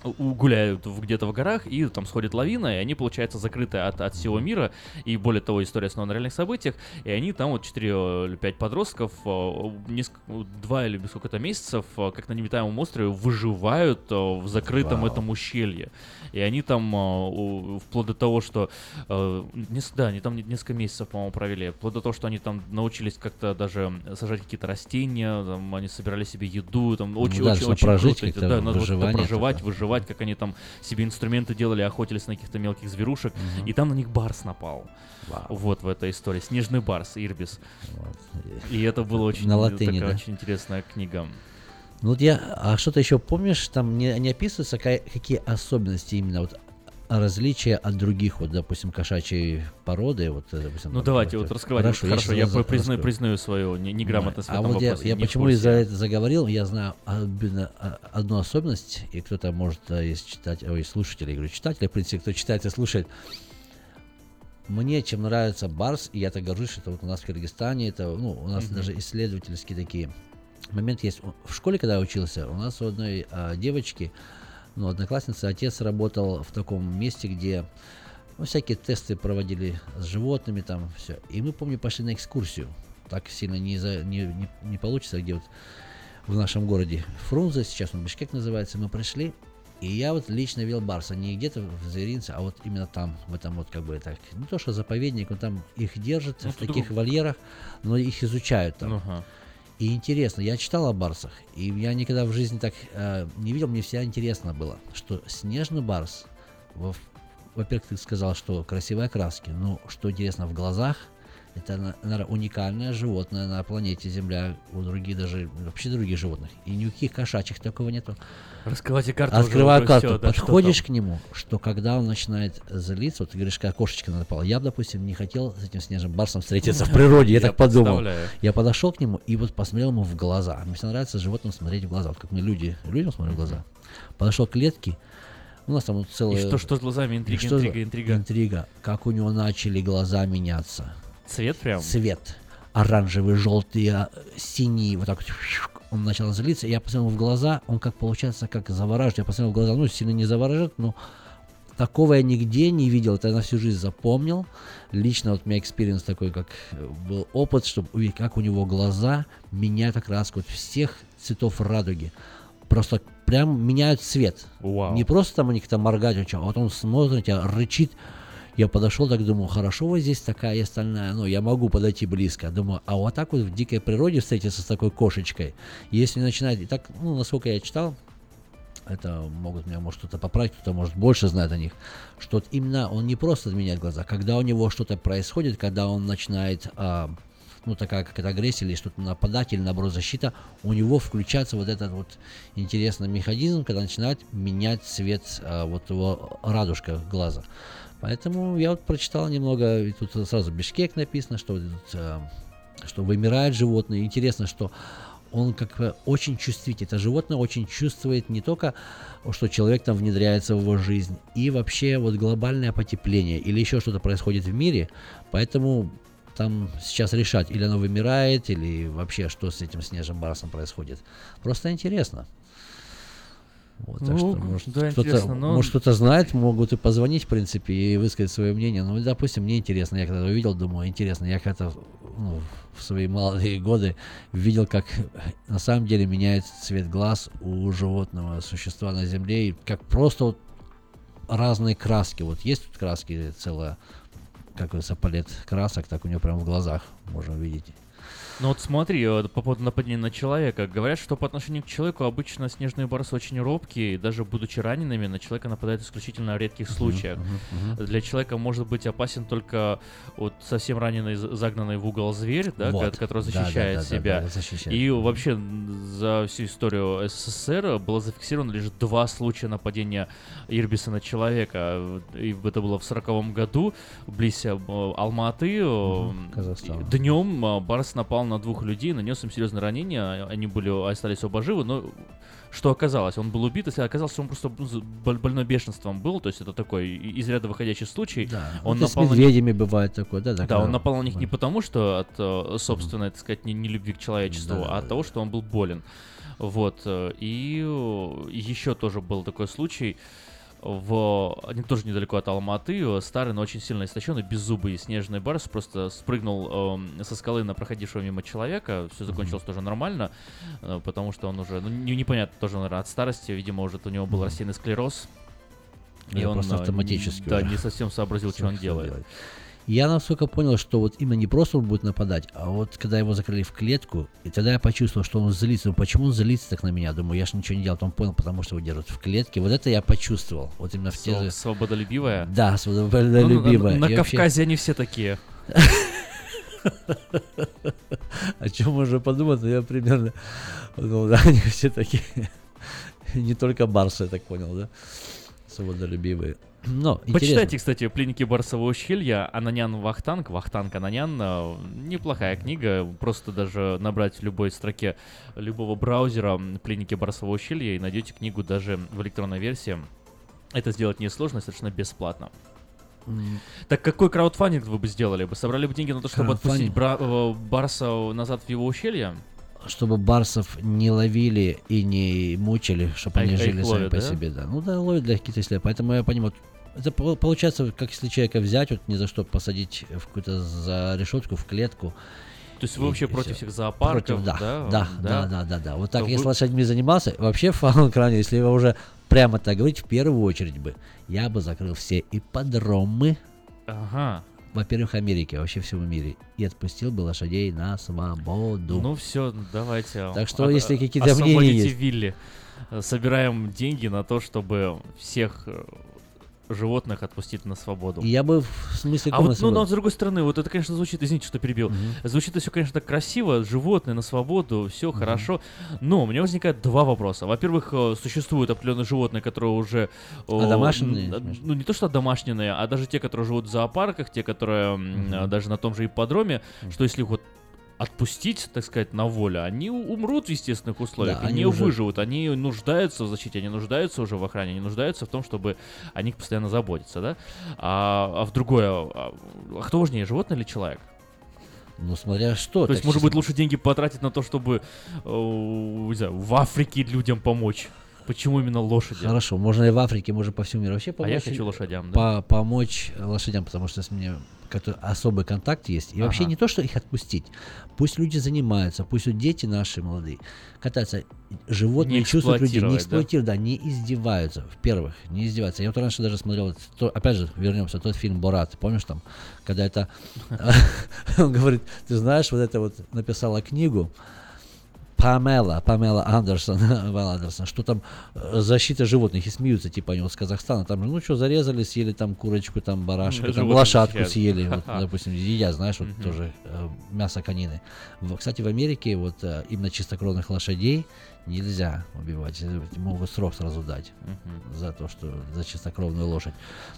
гуляют где-то в горах, и там сходит лавина, и они, получается, закрыты от, от всего мира, и более того, история основана на реальных событиях, и они там вот 4 или 5 подростков, э, несколько, два или сколько-то месяцев, э, как на невитаемом острове, выживают э, в закрытом Вау. этом ущелье. И они там, э, вплоть до того, что, э, да, они там не- несколько месяцев, по-моему, провели, вплоть до того, что они там научились как-то даже сажать какие-то растения, там, они собирали себе еду, там, очень, да, очень, очень прожить круто. как-то Да, надо вот это выживать, как они там себе инструменты делали, охотились на каких-то мелких зверушек, и там на них барс напал. Вот в этой истории. Снежный барс, Ирбис. И это была очень, На латыни, такая да? очень интересная книга. Ну вот я, а что-то еще помнишь, там не, не описывается, ка- какие особенности именно вот различия от других, вот, допустим, кошачьей породы, вот, э, допустим, Ну там, давайте, вот, вот раскрывайте. Хорошо, Хорошо, я, за- за- признаю, признаю свою не- неграмотность А в этом вот я, вопросе. я в почему курсе. из-за этого заговорил, я знаю а- одну особенность, и кто-то может э, из читать, ой, слушателей, я говорю, читатели, в принципе, кто читает и слушает, мне чем нравится Барс, и я так горжусь, что вот у нас в Кыргызстане, это, ну, у нас Мгм. даже исследовательские такие моменты есть. В школе, когда я учился, у нас у одной а, девочки, ну, одноклассницы, отец работал в таком месте, где ну, всякие тесты проводили с животными, там все. И мы, помню, пошли на экскурсию. Так сильно не, за, не, не, не получится, где вот в нашем городе Фрунзе, сейчас он Бишкек называется, мы пришли, и я вот лично вел Барса, не где-то в зверинце, а вот именно там, в этом вот как бы так, не то что заповедник, но там их держат Ну, в таких у- вольерах, но их изучают там. Ага. И интересно, я читал о барсах, и я никогда в жизни так э, не видел, мне всегда интересно было, что снежный барс, во- во-первых, ты сказал, что красивые краски, но что интересно в глазах, это, на- наверное, уникальное животное на планете Земля, у других даже, вообще других животных. И ни у каких кошачьих такого нету. Раскрывайте карту Открываю карту, всё, да, подходишь к нему, что когда он начинает злиться, вот ты говоришь, как кошечка напала. Я, допустим, не хотел с этим снежным барсом встретиться в природе, я, так подумал. Я подошел к нему и вот посмотрел ему в глаза. Мне всегда нравится животным смотреть в глаза, вот как мы люди, людям смотрим в глаза. Подошел к клетке, у нас там вот целая... И что- что с глазами? Интрига, что интрига, интрига. Интрига. Как у него начали глаза меняться. Цвет прям? Цвет. Оранжевый, желтый, а, синий, вот так. Он начал злиться, я посмотрел в глаза, он как получается, как завораживает. Я посмотрел в глаза, ну, сильно не завораживает, но такого я нигде не видел, это я на всю жизнь запомнил. Лично вот у меня experience такой, как э, был опыт, чтобы увидеть, как у него глаза меняют окраску вот всех цветов радуги. Просто прям меняют цвет. Вау. Не просто там у них там моргать, а вот он смотрит, тебя, рычит. Я подошел, так думаю, хорошо, вот здесь такая и остальная, ну, я могу подойти близко. Думаю, а вот так вот в дикой природе встретиться с такой кошечкой, если начинать, и так, ну, насколько я читал, это могут меня, может, кто-то поправить, кто-то, может, больше знает о них, что именно он не просто меняет глаза, когда у него что-то происходит, когда он начинает, а, ну, такая какая-то агрессия или что-то нападать, или, наоборот, защита, у него включается вот этот вот интересный механизм, когда начинает менять цвет а, вот его радужка глаза. Поэтому я вот прочитал немного, и тут сразу Бишкек написано, что, а, что вымирают животные. Интересно, что он как бы очень чувствителен. Это животное очень чувствует не только, что человек там внедряется в его жизнь, и вообще вот глобальное потепление или еще что-то происходит в мире. Поэтому там сейчас решать, или оно вымирает, или вообще что с этим снежным барсом происходит. Просто интересно. Вот, так Ну, что, может, да, кто-то, но- может, кто-то знает, могут и позвонить, в принципе, и высказать свое мнение. Ну, допустим, мне интересно, я когда увидел, думаю, интересно, я когда ну, в свои молодые годы видел, как на самом деле меняется цвет глаз у животного существа на земле, и как просто вот разные краски. Вот есть тут краски целая, как говорится, палет красок, так у него прям в глазах можно видеть. Ну вот смотри, вот по поводу нападения на человека. Говорят, что по отношению к человеку обычно снежные барсы очень робкие, и даже будучи ранеными, на человека нападают исключительно в редких случаях. мгм, мгм. Для человека может быть опасен только вот совсем раненый, за- загнанный в угол зверь, да, Вот. ко- который Да, да, защищает да, да, себя. да, защищает. И вообще за всю историю СССР было зафиксировано лишь два случая нападения Ирбиса на человека. И это было в сороковом году, близ э, Алматы. Мгм, Казахстан. Днем э, Барс напал на двух людей, нанес им серьезные ранения, они были, остались оба живы, но что оказалось? Он был убит, если оказалось, что он просто больной бешенством был, то есть это такой из ряда выходящий случай. Да. Он Вот и с напал на них- медведями бывает такое, да, да, Да, он напал на них не да. потому, что от э, собственной, так сказать, не, любви к человечеству, Да, а от того, что он был болен. Вот. э, И еще тоже был такой случай в они тоже недалеко от Алматы, э, старый, но очень сильно истощенный, беззубый снежный барс просто спрыгнул эм, со скалы на проходившего мимо человека. Все закончилось тоже нормально, э, потому что он уже, ну, не- непонятно, тоже, наверное, от старости, видимо, уже у него был рассеянный склероз. Да, просто э, автоматически Да, уже. не совсем сообразил, что он делает. делает. Я насколько понял, что вот именно не просто он будет нападать, а вот когда его закрыли в клетку, и тогда я почувствовал, что он злится. Ну почему он злится так на меня? Думаю, я же ничего не делал. Он понял, потому что его держат в клетке. Вот это я почувствовал. Вот именно в те же... Свободолюбивая? Да, Ну, свободолюбивая. на на И вообще- Кавказе они все такие. О чем можно подумать, но я примерно подумал, да, они все такие, не только барсы, я так понял, да, свободолюбивые. Но, Почитайте, интересно. кстати, «Пленники Барсового ущелья» Ананян Вахтанг, Вахтанг Ананян, э, неплохая книга, просто даже набрать в любой строке любого браузера «Пленники Барсового ущелья» и найдете книгу даже в электронной версии. Это сделать несложно и совершенно бесплатно. М, Так какой краудфандинг вы бы сделали? Бы собрали бы деньги на то, чтобы отпустить бра- э, Барса назад в его ущелье? Чтобы барсов не ловили и не мучили, чтобы А они их- а их жили сами ловят, по да? себе, да. Ну да, ловят для каких-то исследований. Поэтому я понимаю, это по- получается, как если человека взять, вот ни за что посадить в какую-то за решетку, в клетку. То есть вы и- вообще и против всех зоопарков, Против, да, да? да, Да. да, да, да, да. Вот так, То если вы- лошадьми занимался, вообще в фаун-кране, если его уже прямо так говорить, в первую очередь бы, я бы закрыл все ипподромы, Ага. во-первых, Америки, вообще всего мире, и отпустил бы лошадей на свободу. Ну все, давайте. Так что, от- если какие-то мнения есть. Вилли. Э, Собираем деньги на то, чтобы всех э, животных отпустить на свободу. Я бы в смысле А вот, ну, но с другой стороны, вот это, конечно, звучит, извините, что перебил, Мгм. звучит это все, конечно, так красиво, животные на свободу, все хорошо, но у меня возникает два вопроса. Во-первых, э, существуют определенные животные, которые уже... э, Одомашненные. Ну, не то, что домашние, а даже те, которые живут в зоопарках, те, которые Мгм. даже на том же ипподроме, что если вот отпустить, так сказать, на волю, они умрут в естественных условиях, Да, они не уже- выживут, они нуждаются в защите, они нуждаются уже в охране, они нуждаются в том, чтобы о них постоянно заботиться, да? А, а в другое, а, а кто важнее, животное или человек? Ну, смотря что. То есть, может быть, лучше деньги потратить на то, чтобы, э, не знаю, в Африке людям помочь. Почему именно лошади? Хорошо, можно и в Африке, можно по всему миру. Вообще А я помочь, хочу лошадям, да. по- помочь лошадям, потому что с мне особый контакт есть. И вообще Ага. не то, что их отпустить. Пусть люди занимаются, пусть вот дети наши молодые катаются. Животные Не чувствуют людей, не эксплуатировать, да? эксплуатируют, да? не издеваются. В-первых, не издеваются. Я вот раньше даже смотрел, то- опять же, вернемся, тот фильм «Борат», помнишь там? Когда это... Он говорит, ты знаешь, вот это вот написала книгу, Памела, Памела Андерсон, Памела Андерсон, что там э, защита животных, и смеются, типа они вот с Казахстана, там же, ну что, зарезали, съели там курочку, там барашку, там лошадку съели, вот, допустим, едят, знаешь, вот тоже э, мясо конины. В- кстати, в Америке вот э, именно чистокровных лошадей нельзя убивать, э, могут срок сразу дать Мгм. за то, что за чистокровную лошадь.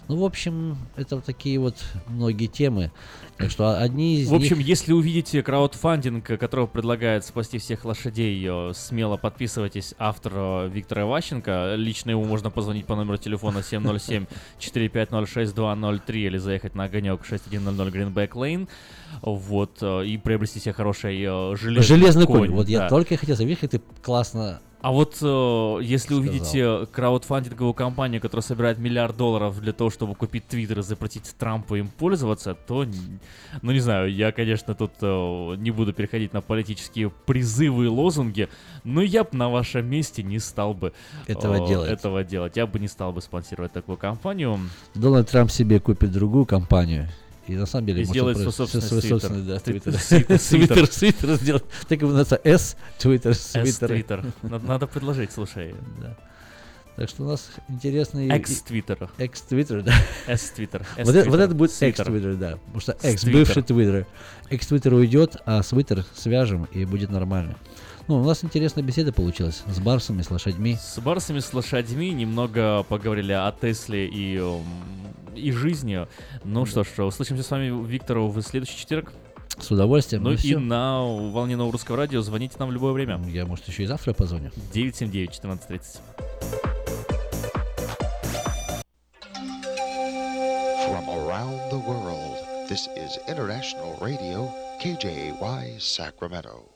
Ну, в общем, это вот такие вот многие темы, так что одни из В общем, них... если увидите краудфандинг, который предлагает спасти всех лошадей, э, смело подписывайтесь. Автор э, Виктор Иващенко. Лично ему можно позвонить по номеру телефона 707-450-6203 или заехать на огонек 6100 Greenback Lane. Вот, и приобрести себе хороший э, железный, Железный конь. Вот да. я только хотел заметить, ты классно А вот э, если Сказал. увидите краудфандинговую компанию, которая собирает миллиард долларов для того, чтобы купить Твиттер и запретить Трампу им пользоваться, то, ну не знаю, я, конечно, тут э, не буду переходить на политические призывы и лозунги, но я бы на вашем месте не стал бы Этого э, делать. этого делать. Я бы не стал бы спонсировать такую компанию. Дональд Трамп себе купит другую компанию. И на самом деле И просто свой собственный Твиттер. собственный, да, Твит- Твиттер. Твиттер. Сделать. Так его называется S, Твиттер, Твиттер. Твиттер. Надо, предложить, слушай. Да. Так что у нас интересный... Экс-твиттер. Экс-твиттер, да. С-твиттер. Вот это, вот это будет Твиттер. экс-твиттер, да. Потому что экс, С-твиттер. бывший твиттер. Экс-твиттер уйдет, а с твиттер свяжем, и будет нормально. Ну, у нас интересная беседа получилась с барсами, с лошадьми. С барсами, с лошадьми немного поговорили о Тесле и, и жизни. Ну что ж, услышимся с вами, Виктор, в следующий четверг. С удовольствием. Ну Ну и всё. на волне нового русского радио звоните нам в любое время. Я, может, еще и завтра позвоню. 979-1430. From around the world, this is International Radio, KJY Sacramento.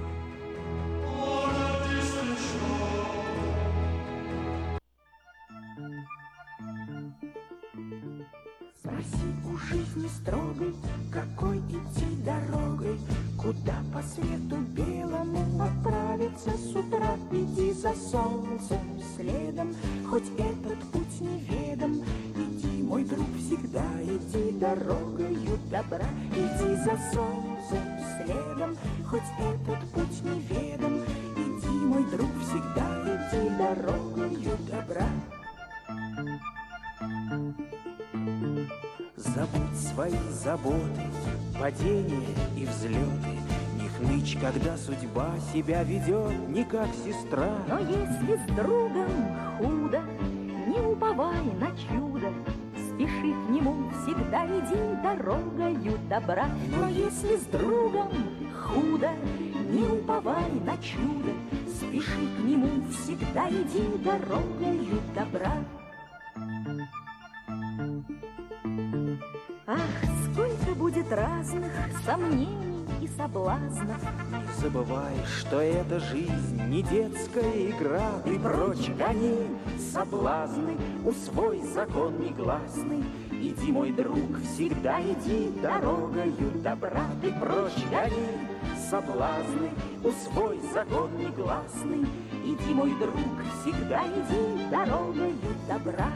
Жизни строгой, какой идти дорогой, Куда по свету белому отправиться с утра. Иди за солнцем следом, хоть этот путь неведом. Иди, мой друг, всегда иди дорогою добра. Иди за солнцем следом, хоть этот путь неведом. Иди, мой друг, всегда иди дорогою добра. Забудь свои заботы, падения и взлеты. Не хнычь, когда судьба себя ведет не как сестра. Но если с другом худо, не уповай на чудо, Спеши к нему, всегда иди дорогою добра. Но если с другом худо, не уповай на чудо, Спеши к нему, всегда иди дорогою добра. Сомнений и соблазнов. Не забывай, что эта жизнь не детская игра. Ты прочь гони соблазны, усвой закон негласный. Иди, мой друг, всегда иди дорогою добра. Ты прочь гони соблазны, усвой закон негласный. Иди, мой друг, всегда иди дорогою добра.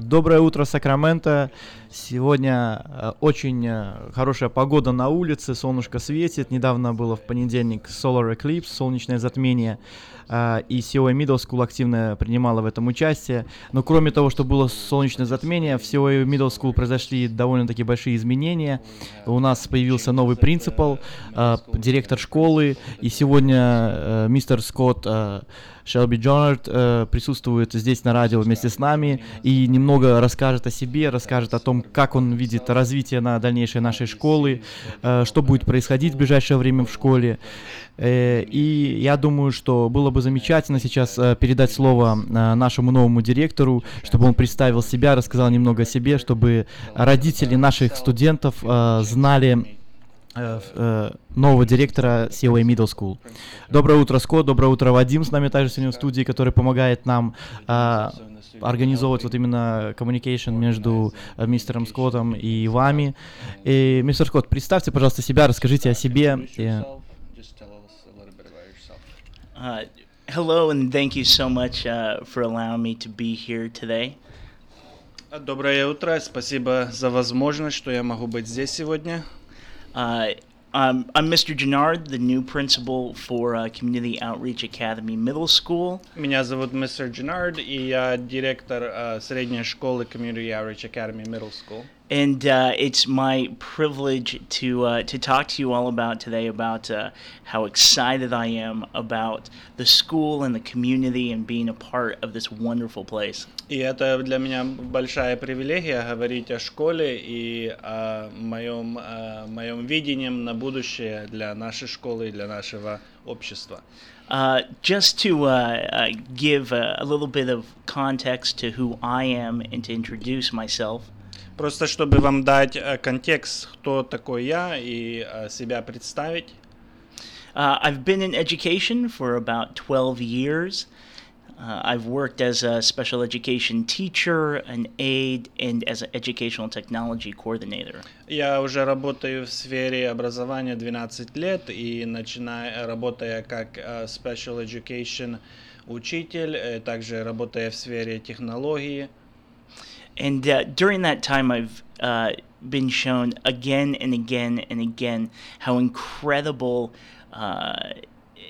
Доброе утро, Сакраменто. Сегодня э, очень э, хорошая погода на улице, солнышко светит. Недавно было в понедельник Solar Eclipse, солнечное затмение. Э, и COA Middle School активно принимала в этом участие. Но кроме того, что было солнечное затмение, в COA Middle School произошли довольно-таки большие изменения. У нас появился новый принципал, директор школы. И сегодня мистер Скотт Шелби Джонард присутствует здесь на радио вместе с нами и немного расскажет о себе, расскажет о том, как он видит развитие на дальнейшее нашей школы, э, что будет происходить в ближайшее время в школе. Э, и я думаю, что было бы замечательно сейчас э, передать слово нашему новому директору, чтобы он представил себя, рассказал немного о себе, чтобы родители наших студентов знали нового директора COA Middle School. Доброе утро, Скотт, доброе утро, Вадим с нами также сегодня в студии, который помогает нам организовывать вот именно communication между э, мистером Скоттом и вами. И, мистер Скотт, представьте, пожалуйста, себя, расскажите о себе. И... Uh, Hello, and thank you so much uh, for allowing me to be here today. Доброе утро, спасибо за возможность, что я могу быть здесь сегодня. Uh, I'm, I'm Mr. Gennard, the new principal for uh, Community Outreach Academy Middle School. Меня зовут мистер Дженнард, и я директор uh, средней школы Community Outreach Academy Middle School. And uh, it's my privilege to uh, to talk to you all about today about uh, how excited I am about the school and the community and being a part of this wonderful place. И это для меня большая привилегия говорить о школе и о моем, о моем видении на будущее для нашей школы и для нашего общества. Uh, just to uh, uh, give a, a little bit of context to who I am and to introduce myself. Просто чтобы вам дать э, контекст, кто такой я и э, себя представить. Uh, I've been in education for about 12 years. Uh, I've worked as a special education teacher, an aide, and as an educational technology coordinator. Я уже работаю в сфере образования 12 лет и начиная работая как uh, special education учитель, э, также работая в сфере технологии. And uh, during that time, I've uh, been shown again and again and again how incredible, uh,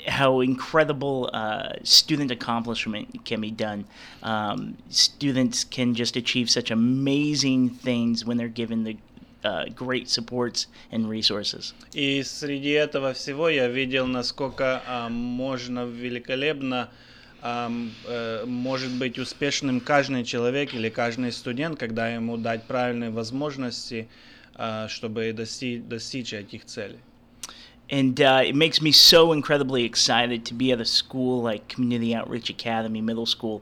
how incredible uh, student accomplishment can be done. Um, students can just achieve such amazing things when they're given the uh, great supports and resources. И среди этого всего я видел, насколько uh, можно великолепно э, может быть успешным каждый человек или каждый студент, когда ему дать правильные возможности, э, чтобы достичь, достичь этих целей. And uh, it makes me so incredibly excited to be at a school like Community Outreach Academy Middle School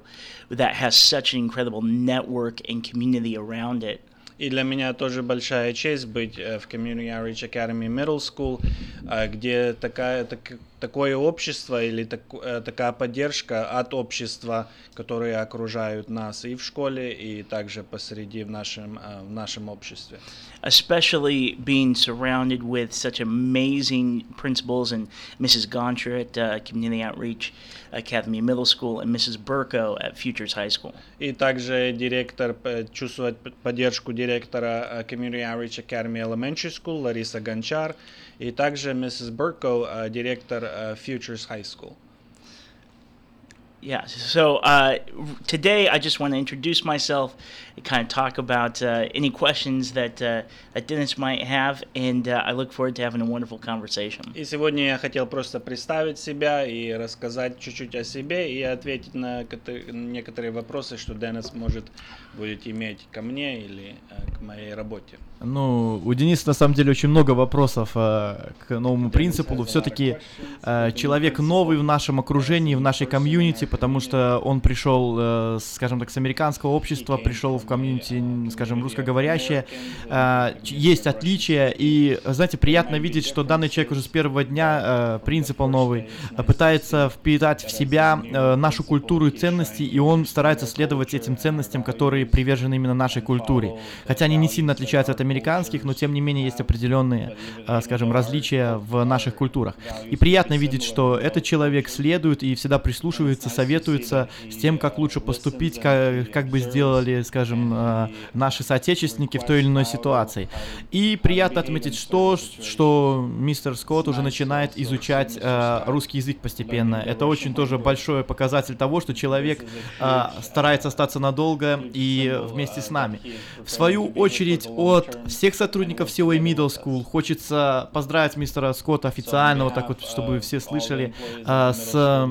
that has such an incredible network and community around it. И для меня тоже большая честь быть в Community Outreach Academy Middle School, где такая, так, такое общество или так, такая поддержка от общества, которые окружают нас и в школе, и также посреди в нашем, в нашем обществе. Especially being surrounded with such amazing principals and Mrs. Goncher at uh, Community Outreach Academy Middle School and Mrs. Burko at Futures High School. И также директор чувствует поддержку директора Community Outreach Academy Elementary School Лариса Гончар и также Mrs. Burko, директор Futures High School. Yeah, so uh, today I just want to introduce myself and kind of talk about uh, any questions that, uh, that Dennis might have, and uh, I look forward to having a wonderful conversation. И сегодня я хотел просто представить себя и рассказать чуть-чуть о себе и ответить на некоторые вопросы, что Денис может будет иметь ко мне или к моей работе. Ну, у Дениса на самом деле очень много вопросов э, к новому принципу. Все-таки э, человек новый в нашем окружении, в нашей комьюнити, потому что он пришел, э, скажем так, с американского общества, пришел в комьюнити, скажем, русскоговорящее. Э, есть отличия, и, знаете, приятно видеть, что данный человек уже с первого дня, э, принципал новый, пытается впитать в себя э, нашу культуру и ценности, и он старается следовать этим ценностям, которые привержены именно нашей культуре. Хотя они не сильно отличаются от американских, но тем не менее есть определенные, э, скажем, различия в наших культурах. И приятно видеть, что этот человек следует и всегда прислушивается, советуется с тем, как лучше поступить, как, как бы сделали, скажем, э, наши соотечественники в той или иной ситуации. И приятно отметить, что, что мистер Скотт уже начинает изучать э, русский язык постепенно. Это очень тоже большой показатель того, что человек старается остаться надолго и вместе с нами. В свою очередь, от всех сотрудников COA Middle School хочется поздравить мистера Скотта официально, вот так вот, чтобы все слышали, э, с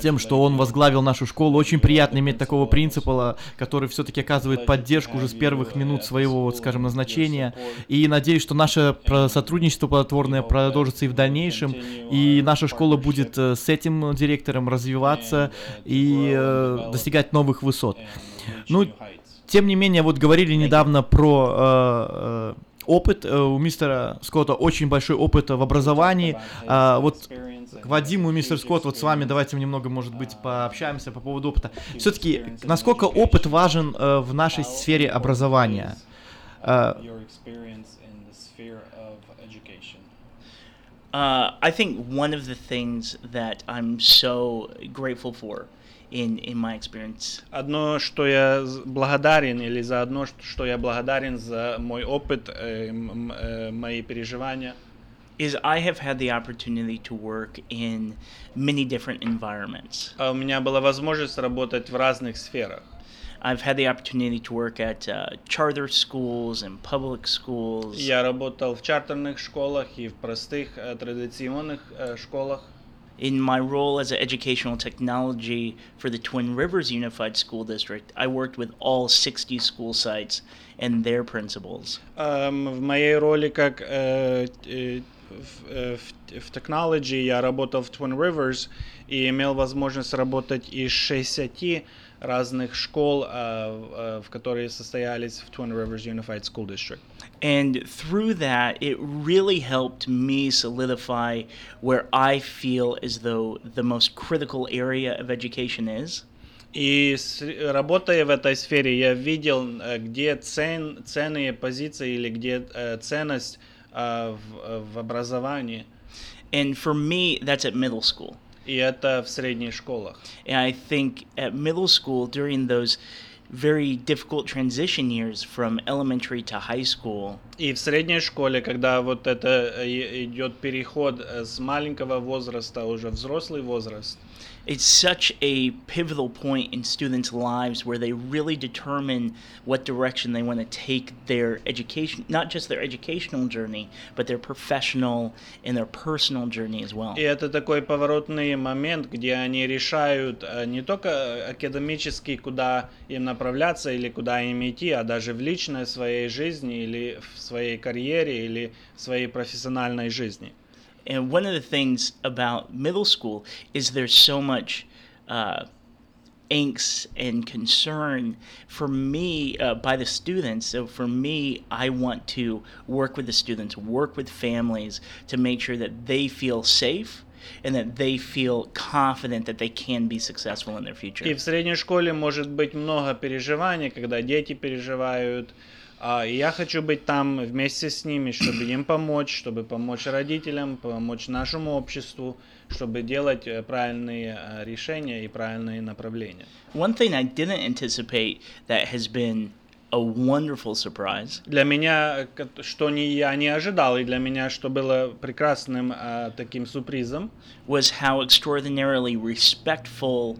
тем, что он возглавил нашу школу. Очень приятно иметь такого принципала, который все-таки оказывает поддержку уже с первых минут своего, вот, скажем, назначения. И надеюсь, что наше сотрудничество плодотворное продолжится и в дальнейшем, и наша школа будет э, с этим директором развиваться и э, достигать новых высот. Ну, тем не менее, вот говорили недавно про э, э, опыт. Э, у мистера Скотта очень большой опыт в образовании. Э, вот к Вадиму и мистер Скотт, вот с вами давайте немного, может быть, пообщаемся по поводу опыта. Все-таки, насколько опыт важен э, в нашей сфере образования? Uh, I think one of the things that I'm so grateful for in, in my experience Одно, что я з- благодарен, или за одно, ш- что я благодарен за мой опыт, э, м- м- э, мои переживания, is I have had the opportunity to work in many different environments. а у меня была возможность работать в разных сферах. I've had the opportunity to work at uh, charter schools and public schools. Я работал в чартерных школах и в простых э, традиционных э, школах. In my role as an educational technology for the Twin Rivers Unified School District, I worked with all 60 school sites and their principals. Эм, в моей роли как э, э, в, э, в, в technology я работал в Twin Rivers и имел возможность работать из 60 разных школ, э, э, в которые состоялись в Twin Rivers Unified School District. And through that, it really helped me solidify where I feel as though the most critical area of education is. И с- работая в этой сфере, я видел, э, где цен, ценные позиции или где э, ценность э, в, в образовании. And for me, that's at middle school. И это в средних школах. And I think at middle school, during those very difficult transition years from elementary to high school, И в средней школе, когда вот это э, идет переход э, с маленького возраста уже взрослый возраст, it's such a pivotal point in students' lives where they really determine what direction they want to take their education, not just their educational journey, but their professional and their personal journey as well. И это такой поворотный момент, где они решают э, не только академически, куда им направляться или куда им идти, а даже в личной своей жизни или в своей карьере или в своей профессиональной жизни. And one of the things about middle school is there's so much uh, angst and concern for me uh, by the students. So for me, I want to work with the students, work with families to make sure that they feel safe and that they feel confident that they can be successful in their future. И в средней школе может быть много переживаний, когда дети переживают. А, и я хочу быть там вместе с ними, чтобы им помочь, чтобы помочь родителям, помочь нашему обществу, чтобы делать э, правильные э, решения и правильные направления. One thing I didn't anticipate that has been a wonderful surprise Для меня, э, что не, я не ожидал, и для меня, что было прекрасным э, таким сюрпризом, was how extraordinarily respectful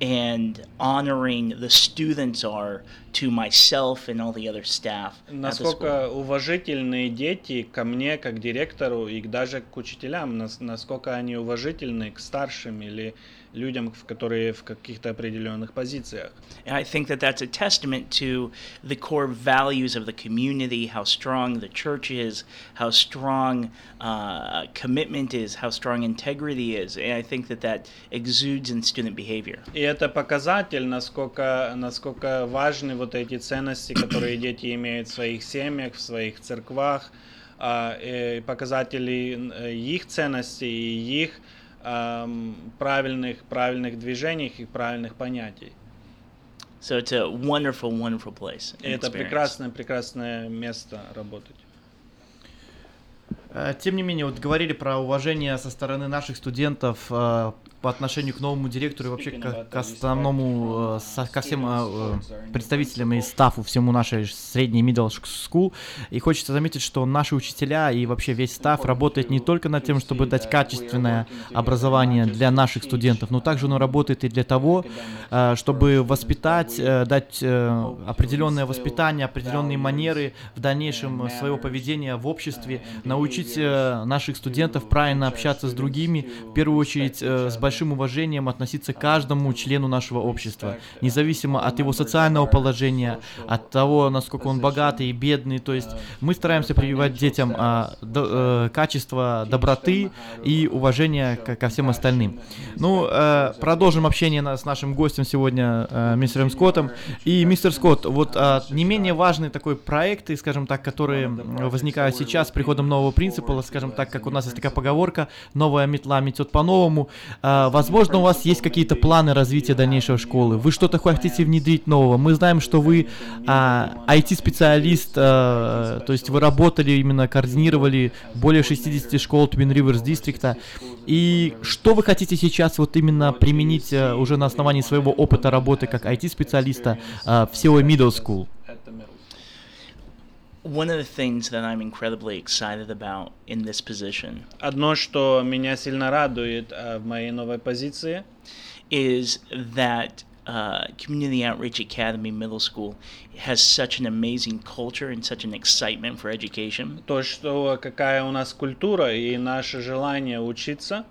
and honoring the students are to myself and all the other staff насколько уважительные дети ко мне, как директору, и даже к учителям, нас- насколько они уважительны к старшим или людям, в которые в каких-то определенных позициях. And I think that that's a testament to the core values of the community, how strong the church is, how strong uh, commitment is, how strong integrity is. And I think that that exudes in student behavior. И это показатель, насколько, насколько важны вот эти ценности, которые дети имеют в своих семьях, в своих церквах, а, и показатели э, их ценностей и их правильных, правильных движений и правильных понятий. So it's a wonderful, wonderful place. Это прекрасное, прекрасное место работать. Э, Тем не менее, вот говорили про уважение со стороны наших студентов э, по отношению к новому директору и вообще к, к основному, э, со- ко всем э, э, представителям и стафу всему нашей средней middle school. И хочется заметить, что наши учителя и вообще весь стаф работает не только над тем, чтобы дать качественное образование для наших студентов, но также оно работает и для того, э, чтобы воспитать, э, дать э, определенное воспитание, определенные манеры в дальнейшем э, своего поведения в обществе, научить э, наших студентов правильно общаться с другими, в первую очередь э, с большим уважением относиться к каждому члену нашего общества, независимо от его социального положения, от того, насколько он богатый и бедный. То есть мы стараемся прививать детям а, до- э, качество доброты и уважения ко, ко всем остальным. Ну, э, продолжим общение на- с нашим гостем сегодня, э, мистером Скоттом. И, мистер Скотт, вот а, не менее важный такой проекты, скажем так, которые м, возникают сейчас с приходом нового принципа, скажем так, как у нас есть такая поговорка, новая метла метет по-новому. А, а, возможно, у вас есть какие-то планы развития дальнейшего школы. Вы что-то хотите внедрить нового. Мы знаем, что вы а, IT-специалист, а, то есть вы работали именно, координировали более 60 школ Twin Rivers дистрикта. И что вы хотите сейчас вот именно применить а, уже на основании своего опыта работы как IT-специалиста а, в SEO Middle School? One of the things that I'm incredibly excited about in this position Одно, что меня сильно радует э, в моей новой позиции, is that uh, Community Outreach Academy Middle School has such an amazing culture and such an excitement for education то, что какая у нас культура и наше желание учиться,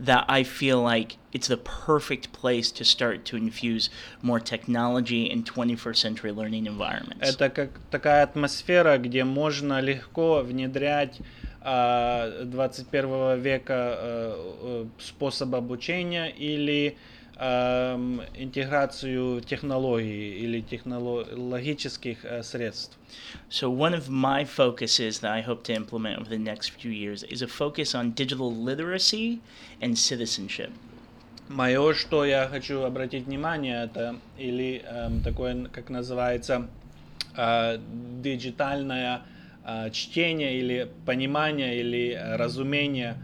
that I feel like it's the perfect place to start to infuse more technology in 21st century learning environments. это как такая атмосфера, где можно легко внедрять а, 21 века э, э, способ обучения или эм, интеграцию технологий или технологических э, средств. So, one of my focuses that I hope to implement over the next few years is a focus on digital literacy and citizenship. Мое, что я хочу обратить внимание, это или эм, такое, как называется, э, диджитальное э, чтение или понимание или э, разумение.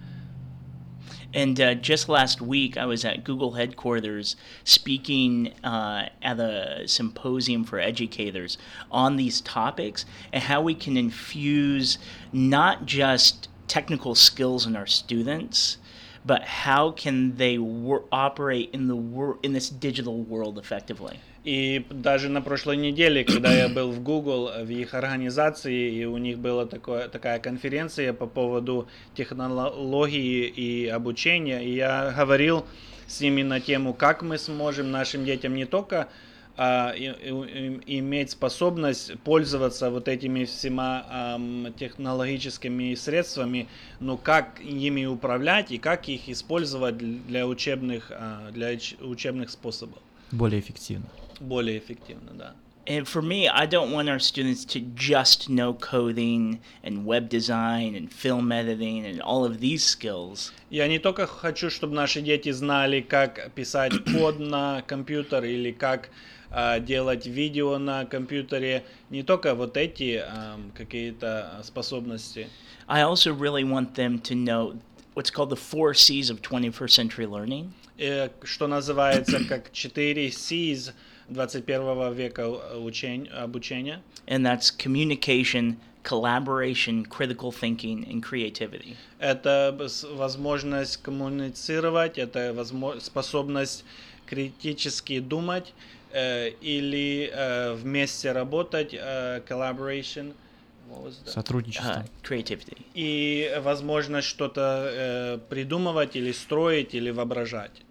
And uh, just last week, I was at Google headquarters speaking uh, at a symposium for educators on these topics and how we can infuse not just technical skills in our students, but how can they wor- operate in the wor- in this digital world effectively. И даже на прошлой неделе, когда я был в Google, в их организации, и у них была такое, такая конференция по поводу технологии и обучения, и я говорил с ними на тему, как мы сможем нашим детям не только а, и- и- иметь способность пользоваться вот этими всеми ам, технологическими средствами, но как ими управлять и как их использовать для учебных, а, для уч- учебных способов. Более эффективно. Более эффективно, да. And for me, I don't want our students to just know coding and web design and film editing and all of these skills. Я не только хочу, чтобы наши дети знали, как писать код на компьютер или как а, делать видео на компьютере, не только вот эти ам, какие-то способности. I also really want them to know what's called the four C's of 21st century learning. Э, что называется как 4 C's 21 века учень- обучения. And that's communication, collaboration, critical thinking, and creativity. Это возможность коммуницировать, это возмо- способность критически думать э, или э, вместе работать, э, collaboration. Сотрудничество. Uh, creativity. И возможность что-то э, придумывать или строить или воображать.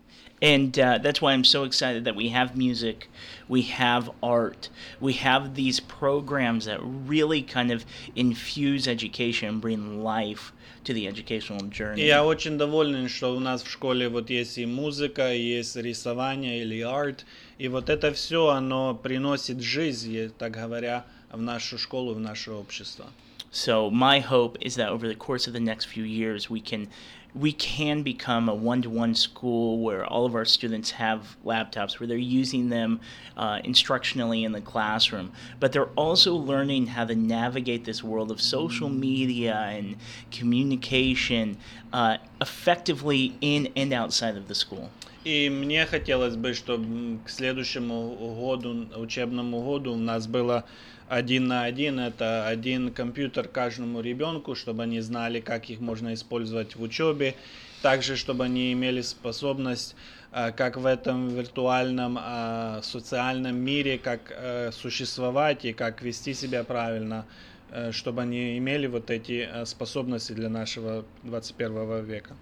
And uh, that's why I'm so excited that we have music, we have art, we have these programs that really kind of infuse education and bring life to the educational journey. И я очень доволен, что у нас в школе вот есть и музыка, и есть рисование или арт, и вот это все, оно приносит жизнь, так говоря, в нашу школу, в наше общество. So my hope is that over the course of the next few years, we can we can become a one-to-one school where all of our students have laptops, where they're using them uh, instructionally in the classroom, but they're also learning how to navigate this world of social media and communication uh, effectively in and outside of the school. И мне хотелось бы, чтобы к следующему году, учебному году у нас было один на один, это один компьютер каждому ребенку, чтобы они знали, как их можно использовать в учебе, также, чтобы они имели способность, а, как в этом виртуальном а, социальном мире, как э, существовать и как вести себя правильно, э, чтобы они имели вот эти э, способности для нашего 21 века.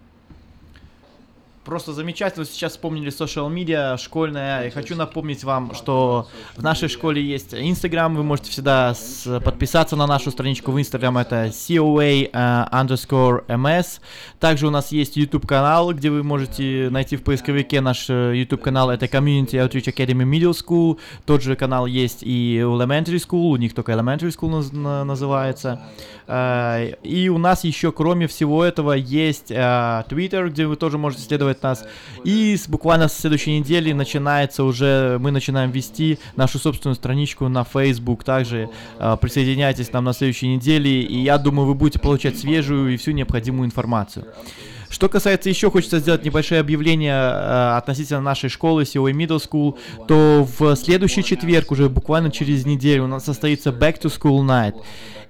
Просто замечательно, сейчас вспомнили social media школьная. И хочу напомнить вам, что в нашей школе есть Instagram. Вы можете всегда с- подписаться на нашу страничку в Instagram. Это COA э, underscore MS. Также у нас есть YouTube канал, где вы можете найти в поисковике наш э, YouTube канал. Это Community Outreach Academy Middle School. Тот же канал есть и у Elementary School. У них только Elementary School наз- на- называется. Э, И у нас еще, кроме всего этого, есть э, Twitter, где вы тоже можете следовать поддерживает нас. И с, буквально с следующей недели начинается уже, мы начинаем вести нашу собственную страничку на Facebook. Также э, присоединяйтесь к нам на следующей неделе, и я думаю, вы будете получать свежую и всю необходимую информацию. Что касается еще, хочется сделать небольшое объявление э, относительно нашей школы COA Middle School, то в следующий четверг, уже буквально через неделю, у нас состоится Back to School Night.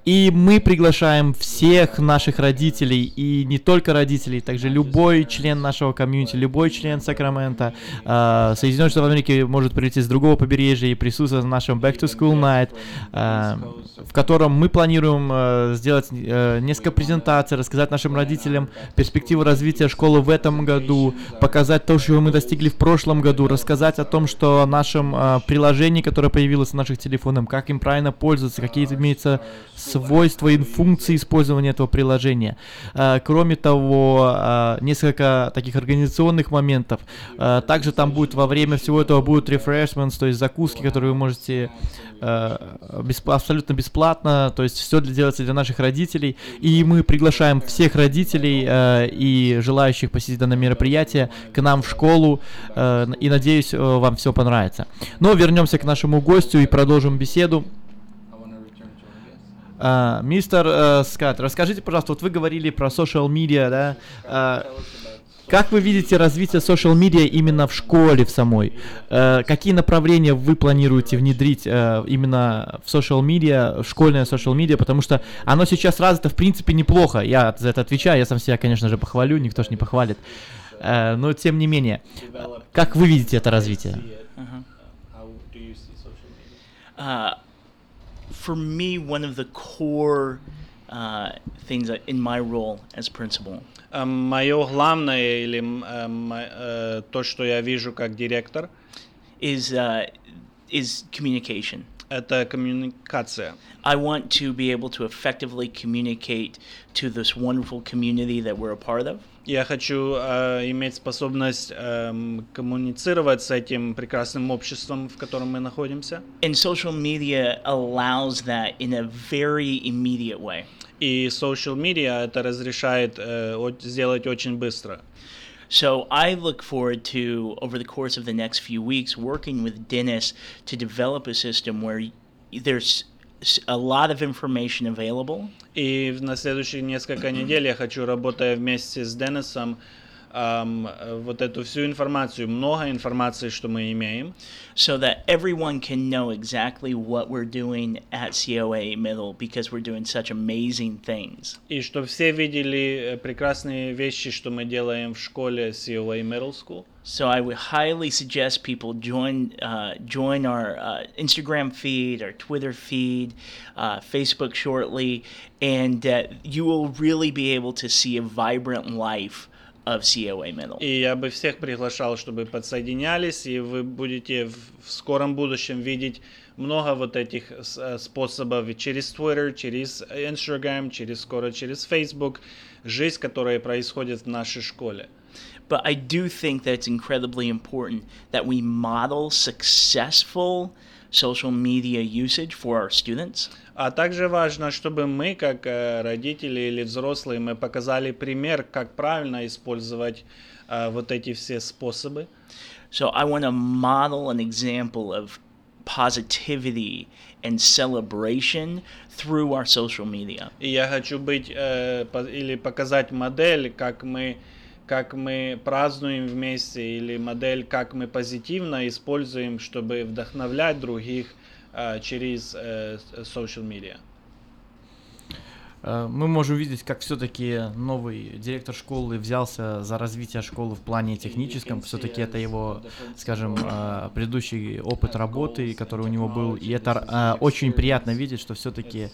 И мы приглашаем всех наших родителей, и не только родителей, также любой член нашего комьюнити, любой член Сакрамента, э, Соединенных Штатов Америки может прилететь с другого побережья и присутствовать на нашем Back to School Night, э, в котором мы планируем э, сделать э, несколько презентаций, рассказать нашим родителям перспективы развития школы в этом году, показать то, чего мы достигли в прошлом году, рассказать о том, что о нашем э, приложении, которое появилось в наших телефонах, как им правильно пользоваться, какие имеются свойства и функции использования этого приложения. Э, Кроме того, э, несколько таких организационных моментов. Э, Также там будет во время всего этого будут refreshments, то есть закуски, которые вы можете абсолютно бесплатно, то есть все делается для наших родителей. И мы приглашаем всех родителей и желающих посетить данное мероприятие к нам в школу. И надеюсь, вам все понравится. Но вернемся к нашему гостю и продолжим беседу. А, мистер э, Скат, расскажите, пожалуйста, вот вы говорили про social media, да? А, как вы видите развитие social media именно в школе в самой? Э, какие направления вы планируете внедрить э, именно в social media, в школьное social media? Потому что оно сейчас развито в принципе неплохо. Я за это отвечаю, я сам себя, конечно же, похвалю, никто ж не похвалит. Э, но тем не менее, как вы видите это развитие? Uh, for me, one of the core uh, things that- in my role as principal Мое главное или м, э, м, э, то, что я вижу как директор, is uh, is communication. Это коммуникация. I want to be able to effectively communicate to this wonderful community that we're a part of. Я хочу э, иметь способность эм, коммуницировать с этим прекрасным обществом, в котором мы находимся. And social media allows that in a very immediate way. И social media это разрешает э, сделать очень быстро. So I look forward to, over the course of the next few weeks, working with Dennis to develop a system where y- there's s- a lot of information available. И в- на следующие несколько недель я хочу, работая вместе с Деннисом, эм, э, вот эту всю информацию, много информации, что мы имеем, so that everyone can know exactly what we're doing at COA Middle because we're doing such amazing things. и чтобы все видели э, прекрасные вещи, что мы делаем в школе COA Middle School. So I would highly suggest people join uh, join our uh, Instagram feed, our Twitter feed, uh, Facebook shortly, and uh, you will really be able to see a vibrant life of COA Middle. И я бы всех приглашал, чтобы подсоединялись, и вы будете в, в скором будущем видеть много вот этих с- э, способов и через Twitter, через Instagram, через скоро через Facebook, жизнь, которая происходит в нашей школе. But I do think that it's incredibly important that we model successful social media usage for our students. А также важно, чтобы мы, как э, родители или взрослые, мы показали пример, как правильно использовать э, вот эти все способы. So I want to model an example of positivity and celebration through our social media. И я хочу быть э, или показать модель, как мы как мы празднуем вместе, или модель, как мы позитивно используем, чтобы вдохновлять других э, через э, social media. Э, Мы можем увидеть, как все-таки новый директор школы взялся за развитие школы в плане техническом. Все-таки это его, скажем, э, предыдущий опыт работы, который у него был. И это э, очень приятно видеть, что все-таки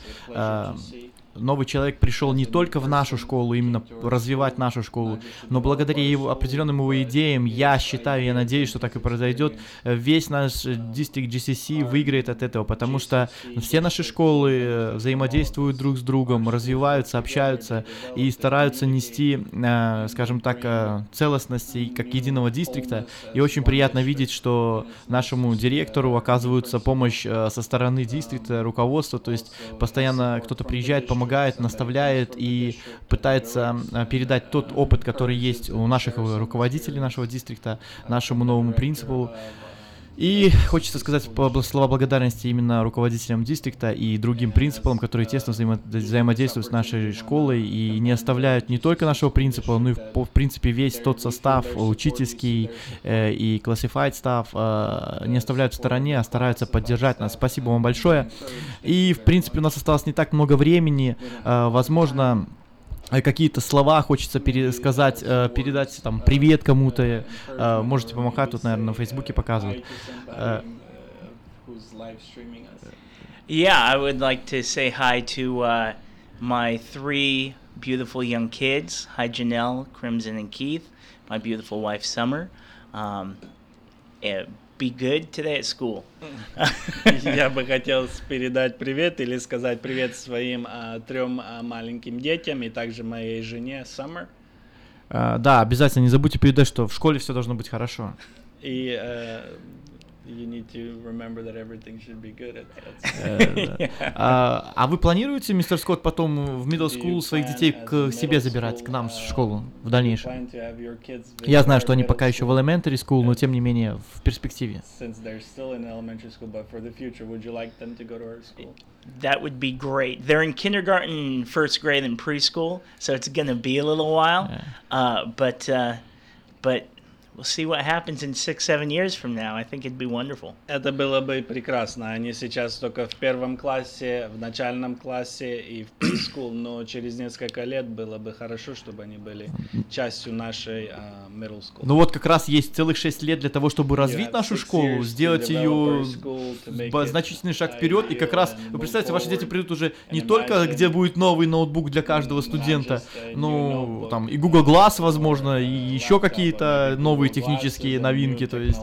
новый человек пришел не только в нашу школу, именно развивать нашу школу, но благодаря его определенным его идеям, я считаю, я надеюсь, что так и произойдет, весь наш дистрикт GCC выиграет от этого, потому что все наши школы э, взаимодействуют друг с другом, развиваются, общаются и стараются нести, э, скажем так, э, целостность и как единого дистрикта. И очень приятно видеть, что нашему директору оказывается помощь со стороны дистрикта, руководства, то есть постоянно кто-то приезжает, помогает помогает, наставляет и пытается э, передать тот опыт, который есть у наших руководителей нашего дистрикта, нашему новому принципу. И хочется сказать слова благодарности именно руководителям дистрикта и другим принципалам, которые тесно взаимо- взаимодействуют с нашей школой и не оставляют не только нашего принципа, но и в, принципе весь тот состав учительский э, и classified став э, не оставляют в стороне, а стараются поддержать нас. Спасибо вам большое. И в принципе у нас осталось не так много времени, э, возможно какие-то слова хочется пересказать, э, передать там привет кому-то, э, можете помахать, тут, наверное, на Фейсбуке показывают. Э, Yeah, I would like to say hi to uh, my three beautiful young kids. Hi, Janelle, Crimson, and Keith. My beautiful wife, Summer. Um, be good today at school. Я бы хотел передать привет или сказать привет своим а, трем а, маленьким детям и также моей жене Summer. э, да, обязательно не забудьте передать, что в школе все должно быть хорошо. И э, you need to remember that everything should be good Э. А а вы планируете, мистер Скотт, потом в middle school своих детей к себе забирать, к нам в школу в дальнейшем? Я знаю, что они пока еще в elementary school, но тем не менее в перспективе. Since they're still in elementary school, but for the future, would you like them to go to our school? That would be great. They're in kindergarten, first grade, and preschool, so it's going to be a little while. Uh, but uh, but we'll see what happens in six, seven years from now. I think it'd be wonderful. Это было бы прекрасно. Они сейчас только в первом классе, в начальном классе и в preschool, но через несколько лет было бы хорошо, чтобы они были частью нашей а, middle school. Ну вот как раз есть целых шесть лет для того, чтобы развить нашу школу, сделать ее значительный шаг вперед. И как раз, вы представьте, ваши дети придут уже не только, где будет новый ноутбук для каждого студента, ну, там и Google Glass, возможно, и еще какие-то новые технические новинки, то есть...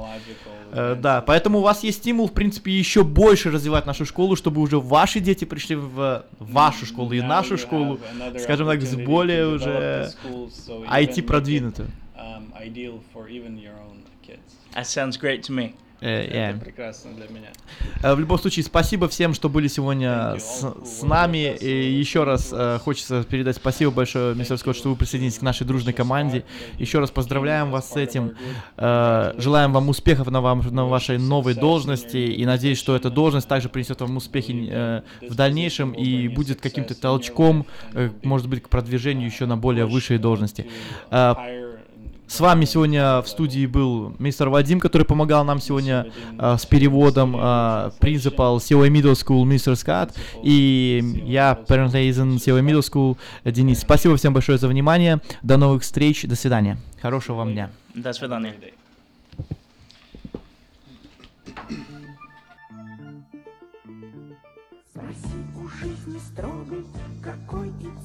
э, Да, поэтому у вас есть стимул, в принципе, еще больше развивать нашу школу, чтобы уже ваши дети пришли в вашу школу и нашу школу, скажем так, с более уже IT продвинутую. Um. That sounds great to me. Э, Это yeah. прекрасно для меня. Э, В любом случае, спасибо всем, что были сегодня с, с нами. И еще раз э, хочется передать спасибо большое, мистер Скотт, что вы присоединились к нашей дружной команде. Еще раз поздравляем вас с этим. Э, желаем вам успехов на, вам, на вашей новой должности. И надеюсь, что эта должность также принесет вам успехи э, в дальнейшем и будет каким-то толчком, э, может быть, к продвижению еще на более высшие должности. С вами сегодня в студии был мистер Вадим, который помогал нам сегодня э, с переводом, э, принципал COA Middle School мистер Скат, и я, Parent Liaison Middle School Денис. Спасибо всем большое за внимание, до новых встреч, до свидания, хорошего вам дня. До свидания. Спроси у жизни строгой, какой дорогой,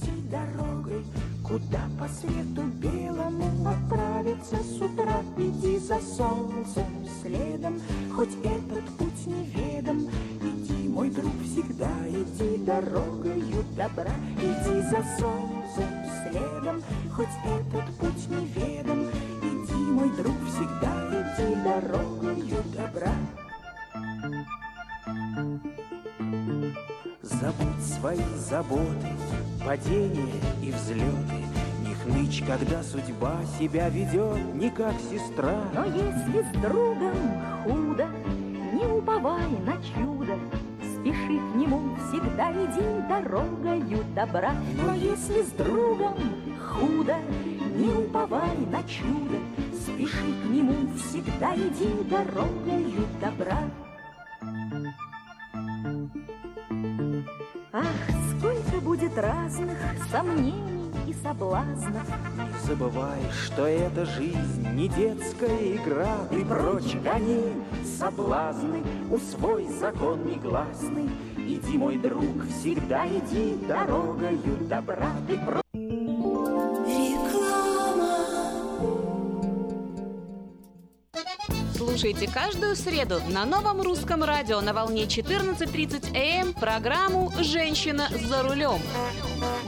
Куда по свету белому отправиться с утра. Иди за солнцем следом, хоть этот путь неведом. Иди, мой друг, всегда иди дорогою добра. Иди за солнцем следом, хоть этот путь неведом. Иди, мой друг, всегда иди дорогою добра. Забудь свои заботы, падения и взлеты. Не хнычь, когда судьба себя ведет не как сестра. Но если с другом худо, не уповай на чудо, Спеши к нему, всегда иди дорогою добра. Но если с другом худо, не уповай на чудо, Спеши к нему, всегда иди дорогою добра. Ах, сомнений и соблазнов, Не забывай, что эта жизнь не детская игра. И прочь гони соблазны, усвой закон негласный. Иди, мой друг, всегда иди дорогою добра. Ты про- Слушайте каждую среду на новом русском радио на волне 14.30 АМ программу «Женщина за рулем».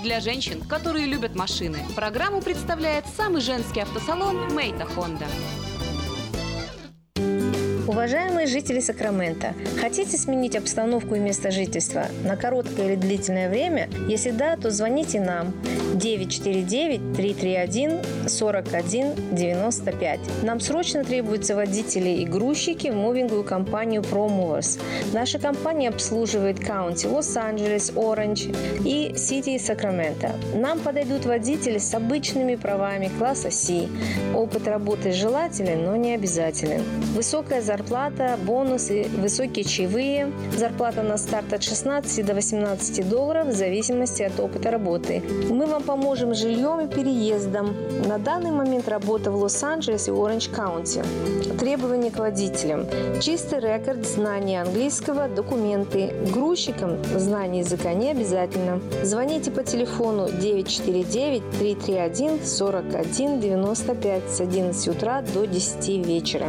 Для женщин, которые любят машины, программу представляет самый женский автосалон «Мейта Хонда». Уважаемые жители Сакрамента, хотите сменить обстановку и место жительства на короткое или длительное время? Если да, то звоните нам 949-331-4195. Нам срочно требуются водители и грузчики в мувинговую компанию ProMovers. Наша компания обслуживает county Лос-Анджелес, Orange и Сити Сакраменто. Нам подойдут водители с обычными правами класса C. Опыт работы желателен, но не обязателен. Высокая зарплата, бонусы, высокие чаевые. Зарплата на старт от 16 до 18 долларов в зависимости от опыта работы. Мы вам поможем жильем и переездом. На данный момент работа в Лос-Анджелесе и Orange County. Требования к водителям. Чистый рекорд, знание английского, документы. Грузчикам знание языка не обязательно. Звоните по телефону 949-331-4195 с 11 утра до 10 вечера.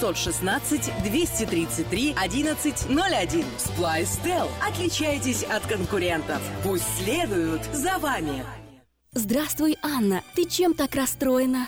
916 233 1101. Splystel. Отличайтесь от конкурентов. Пусть следуют за вами. Здравствуй, Анна. Ты чем так расстроена?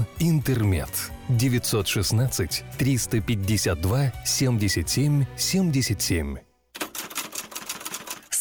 «Интермед». 916 352 77 77.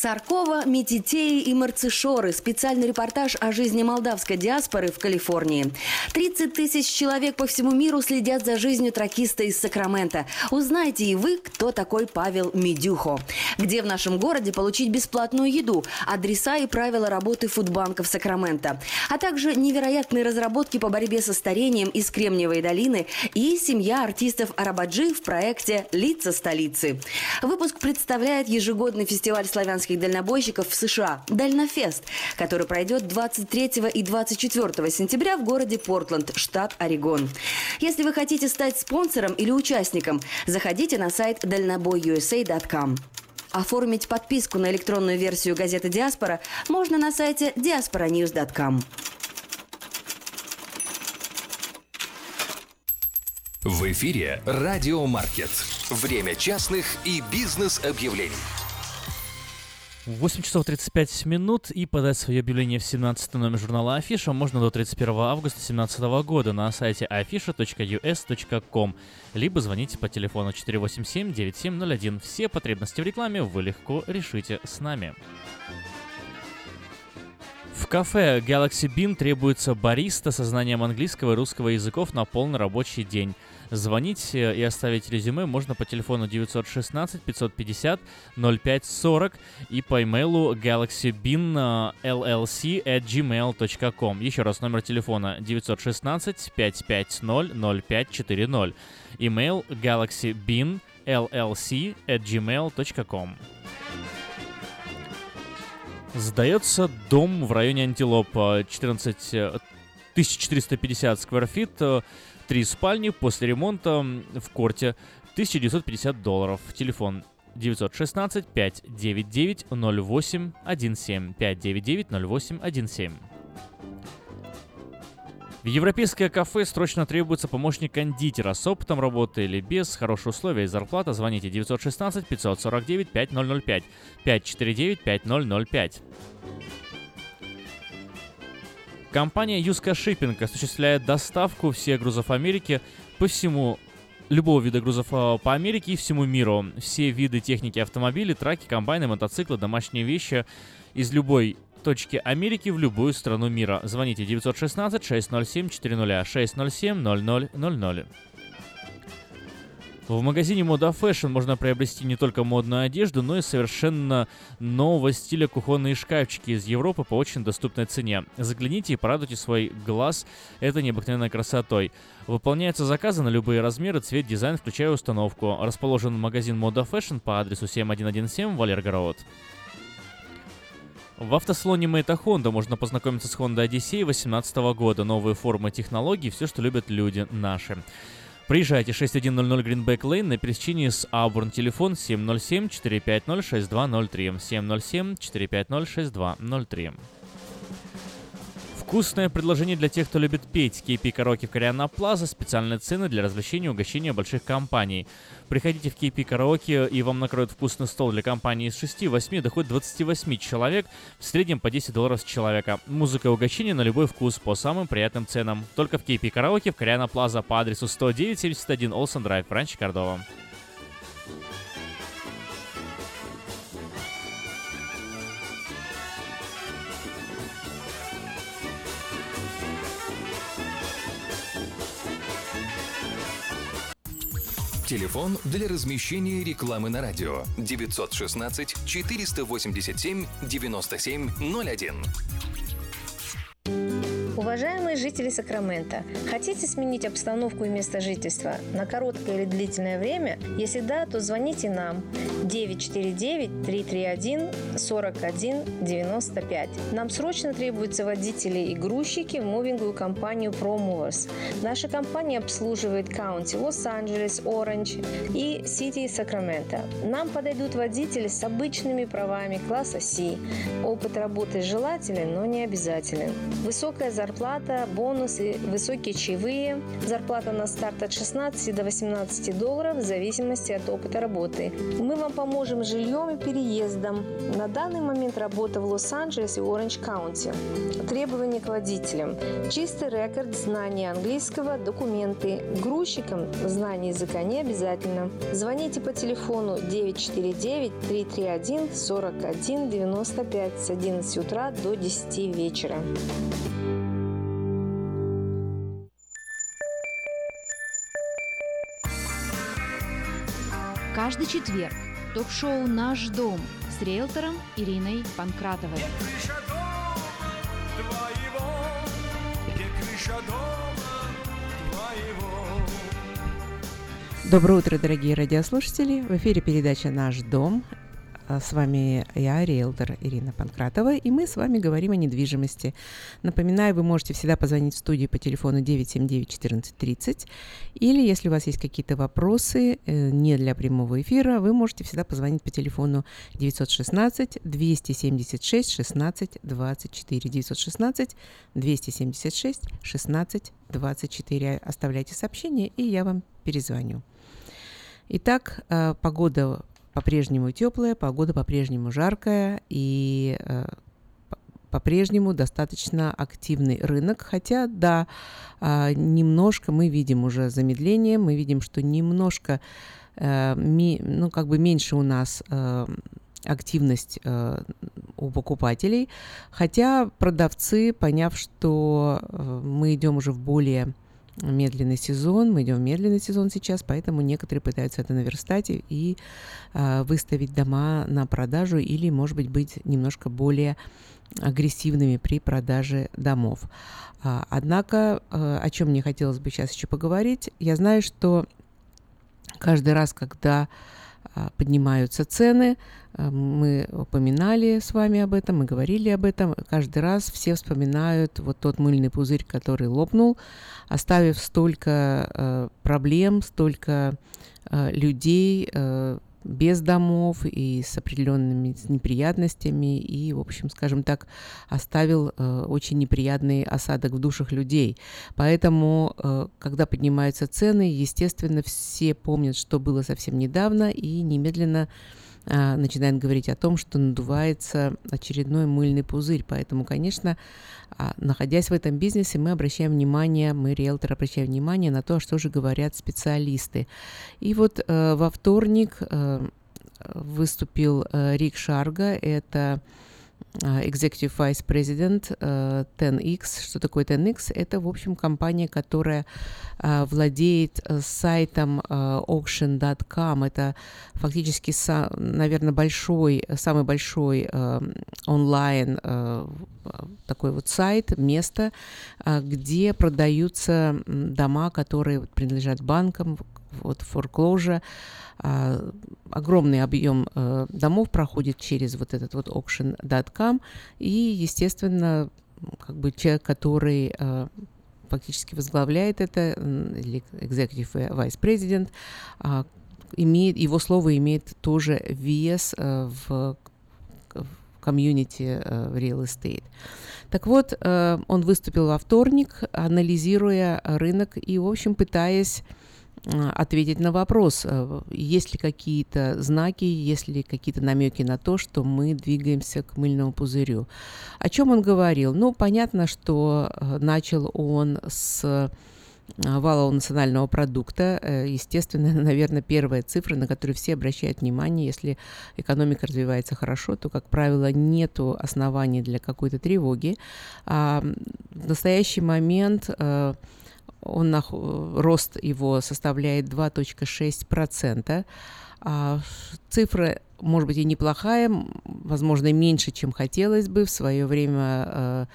Саркова, Метитеи и Марцишоры. Специальный репортаж о жизни молдавской диаспоры в Калифорнии. 30 тысяч человек по всему миру следят за жизнью тракиста из Сакрамента. Узнайте и вы, кто такой Павел Медюхо. Где в нашем городе получить бесплатную еду, адреса и правила работы фудбанков Сакрамента. А также невероятные разработки по борьбе со старением из Кремниевой долины и семья артистов Арабаджи в проекте «Лица столицы». Выпуск представляет ежегодный фестиваль славянских дальнобойщиков в США «Дальнофест», который пройдет 23 и 24 сентября в городе Портленд, штат Орегон. Если вы хотите стать спонсором или участником, заходите на сайт дальнобойusa.com. Оформить подписку на электронную версию газеты «Диаспора» можно на сайте diasporanews.com. В эфире «Радио Маркет». Время частных и бизнес-объявлений. 8 часов 35 минут и подать свое объявление в 17 номер журнала Афиша можно до 31 августа 2017 года на сайте afisha.us.com либо звоните по телефону 487-9701. Все потребности в рекламе вы легко решите с нами. В кафе Galaxy Bean требуется бариста со знанием английского и русского языков на полный рабочий день. Звонить э, и оставить резюме можно по телефону 916 550 0540 и по имейлу galaxybean llc at gmail.com. Еще раз номер телефона 916 550 0540. Имейл galaxybean llc at gmail.com. Сдается дом в районе Антилоп. 14 1450 скверфит, три спальни после ремонта в корте 1950 долларов. Телефон 916 599 0817 599 0817. В европейское кафе срочно требуется помощник кондитера с опытом работы или без, хорошие условия и зарплата. Звоните 916 549 5005 549 5005. Компания Юска Шиппинг осуществляет доставку всех грузов Америки по всему любого вида грузов а, по Америке и всему миру. Все виды техники автомобилей, траки, комбайны, мотоциклы, домашние вещи из любой точки Америки в любую страну мира. Звоните 916 607 400 607 0000. В магазине Moda Fashion можно приобрести не только модную одежду, но и совершенно нового стиля кухонные шкафчики из Европы по очень доступной цене. Загляните и порадуйте свой глаз этой необыкновенной красотой. Выполняются заказы на любые размеры, цвет, дизайн, включая установку. Расположен магазин Moda Fashion по адресу 7117 Валерго Роуд. В автосалоне Мэйта Honda можно познакомиться с Honda Odyssey 2018 года. Новые формы технологий, все, что любят люди наши. Приезжайте 6100 Greenback Lane на пересечении с Auburn. Телефон 707-450-6203. 707-450-6203. Вкусное предложение для тех, кто любит петь. KP Караоке в Кориана Плаза. Специальные цены для развлечения и угощения больших компаний. Приходите в KP Караоке, и вам накроют вкусный стол для компании из 6-8 доходит 28 человек, в среднем по 10 долларов с человека. Музыка и угощение на любой вкус по самым приятным ценам. Только в KP Караоке в Кориана Плаза по адресу 10971 Олсен Драйв, Ранч Кордова. Телефон для размещения рекламы на радио 916 487 9701. Уважаемые жители Сакрамента, хотите сменить обстановку и место жительства на короткое или длительное время? Если да, то звоните нам 949-331-4195. Нам срочно требуются водители и грузчики в мувинговую компанию ProMovers. Наша компания обслуживает county Лос-Анджелес, Orange и Сити Сакраменто. Нам подойдут водители с обычными правами класса C. Опыт работы желателен, но не обязателен. Высокая зарплата, бонусы, высокие чаевые. Зарплата на старт от 16 до 18 долларов в зависимости от опыта работы. Мы вам поможем жильем и переездом. На данный момент работа в Лос-Анджелес и Orange County. Требования к водителям. Чистый рекорд, знание английского, документы. Грузчикам знание языка не обязательно. Звоните по телефону 949-331-4195 с 11 утра до 10 вечера. Каждый четверг ток-шоу «Наш дом» с риэлтором Ириной Панкратовой. Крыша дома твоего, где крыша дома твоего. Доброе утро, дорогие радиослушатели! В эфире передача «Наш дом». А С вами я, риэлтор Ирина Панкратова, и мы с вами говорим о недвижимости. Напоминаю, вы можете всегда позвонить в студию по телефону 979-1430, или если у вас есть какие-то вопросы э, не для прямого эфира, вы можете всегда позвонить по телефону 916-276-16-24. 916-276-16-24. Оставляйте сообщение, и я вам перезвоню. Итак, э, погода по-прежнему теплая, погода по-прежнему жаркая и э, по- по-прежнему достаточно активный рынок, хотя да, а, немножко мы видим уже замедление, мы видим, что немножко, э, ну как бы меньше у нас э, активность э, у покупателей. Хотя продавцы, поняв, что э, мы идем уже в более медленный сезон, мы идем в медленный сезон сейчас, поэтому некоторые пытаются это наверстать и, э, выставить дома на продажу или, может быть, быть немножко более агрессивными при продаже домов. А, однако, э, о чем мне хотелось бы сейчас еще поговорить, я знаю, что каждый раз, когда поднимаются цены, а, мы упоминали с вами об этом, мы говорили об этом. Каждый раз все вспоминают вот тот мыльный пузырь, который лопнул, оставив столько э, проблем, столько людей, без домов и с определенными неприятностями и, в общем, скажем так, оставил э, очень неприятный осадок в душах людей. Поэтому, э, когда поднимаются цены, естественно, все помнят, что было совсем недавно и немедленно э, начинают говорить о том, что надувается очередной мыльный пузырь. Поэтому, конечно, а, находясь в этом бизнесе, мы обращаем внимание, мы, риэлторы, обращаем внимание на то, что же говорят специалисты. И вот э, во вторник э, выступил э, Рик Шарга, это Executive Vice President 10X. Э, Что такое 10X? Это, в общем, компания, которая э, владеет сайтом auction.com. Это фактически, наверное, большой, самый большой онлайн такой вот сайт, место, где продаются дома, которые принадлежат банкам, вот foreclosure, а, огромный объем э, домов проходит через вот этот вот auction.com, и, естественно, как бы человек, который э, фактически возглавляет это, или executive vice president, э, имеет, его слово имеет тоже вес э, в комьюнити э, real estate. Так вот, он выступил во вторник, анализируя рынок и, в общем, пытаясь ответить на вопрос, э, есть ли какие-то знаки, есть ли какие-то намеки на то, что мы двигаемся к мыльному пузырю. О чем он говорил? Ну, понятно, что э, начал он с э, валового национального продукта. Естественно, наверное, первая цифра, на которую все обращают внимание, если экономика развивается хорошо, то, как правило, нет оснований для какой-то тревоги. А в настоящий момент он, рост его составляет 2.6%. А цифра, может быть, и неплохая, возможно, меньше, чем хотелось бы. В свое время э,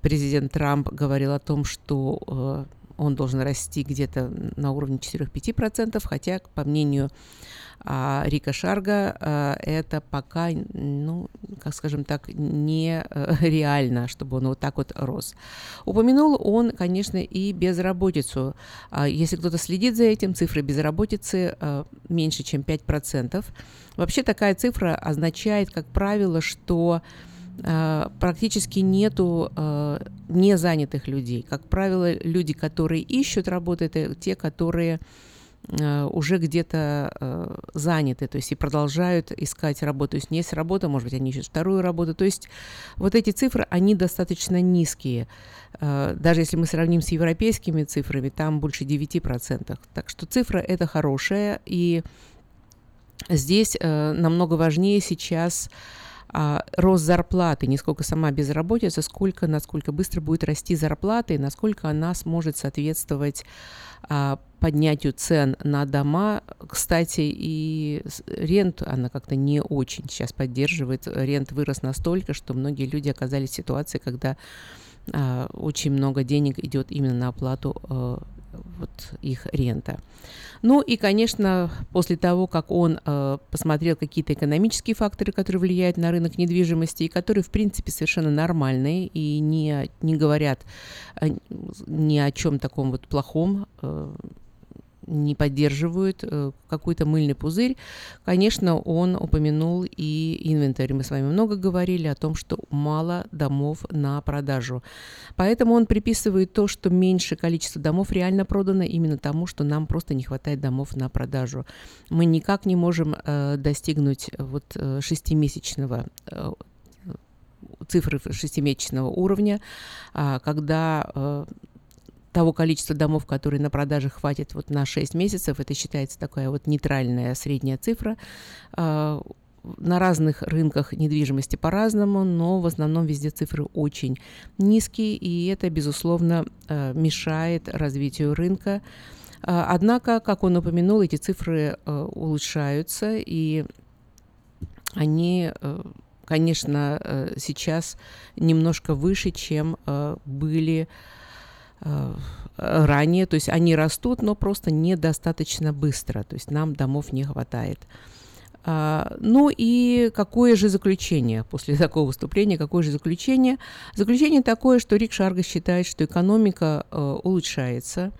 президент Трамп говорил о том, что э, он должен расти где-то на уровне 4-5%, хотя, по мнению а Рика Шарга а, это пока, ну, как скажем так, не э, чтобы он вот так вот рос. Упомянул он, конечно, и безработицу. А если кто-то следит за этим, цифры безработицы а, меньше, чем 5%. Вообще такая цифра означает, как правило, что практически нету незанятых людей. Как правило, люди, которые ищут работу, это те, которые Э, уже где-то э, заняты, то есть и продолжают искать работу. То есть есть работа, может быть, они ищут вторую работу. То есть вот эти цифры, они достаточно низкие. Э, даже если мы сравним с европейскими цифрами, там больше 9%. Так что цифра это хорошая, и здесь намного важнее сейчас а, рост зарплаты, не сколько сама безработица, сколько, насколько быстро будет расти зарплата и насколько она сможет соответствовать а, поднятию цен на дома. Кстати, и рент она как-то не очень сейчас поддерживает. Рент вырос настолько, что многие люди оказались в ситуации, когда а, очень много денег идет именно на оплату а, вот их рента. Ну и, конечно, после того, как он э, посмотрел какие-то экономические факторы, которые влияют на рынок недвижимости, и которые, в принципе, совершенно нормальные и не, не говорят э, ни о чем таком вот плохом, э, не поддерживают э, какой-то мыльный пузырь. Конечно, он упомянул и инвентарь. Мы с вами много говорили о том, что мало домов на продажу. Поэтому он приписывает то, что меньше количество домов реально продано именно тому, что нам просто не хватает домов на продажу. Мы никак не можем э, достигнуть вот э, шестимесячного э, цифры шестимесячного уровня, а, когда того количества домов, которые на продаже хватит вот на 6 месяцев, это считается такая вот нейтральная средняя цифра, а, на разных рынках недвижимости по-разному, но в основном везде цифры очень низкие, и это, безусловно, э, мешает развитию рынка. Э, однако, как он упомянул, эти цифры улучшаются, и они, конечно, сейчас немножко выше, чем были ранее, то есть они растут, но просто недостаточно быстро, то есть нам домов не хватает. А, ну и какое же заключение после такого выступления? Какое же заключение? Заключение такое, что Рик Шарга считает, что экономика э, улучшается,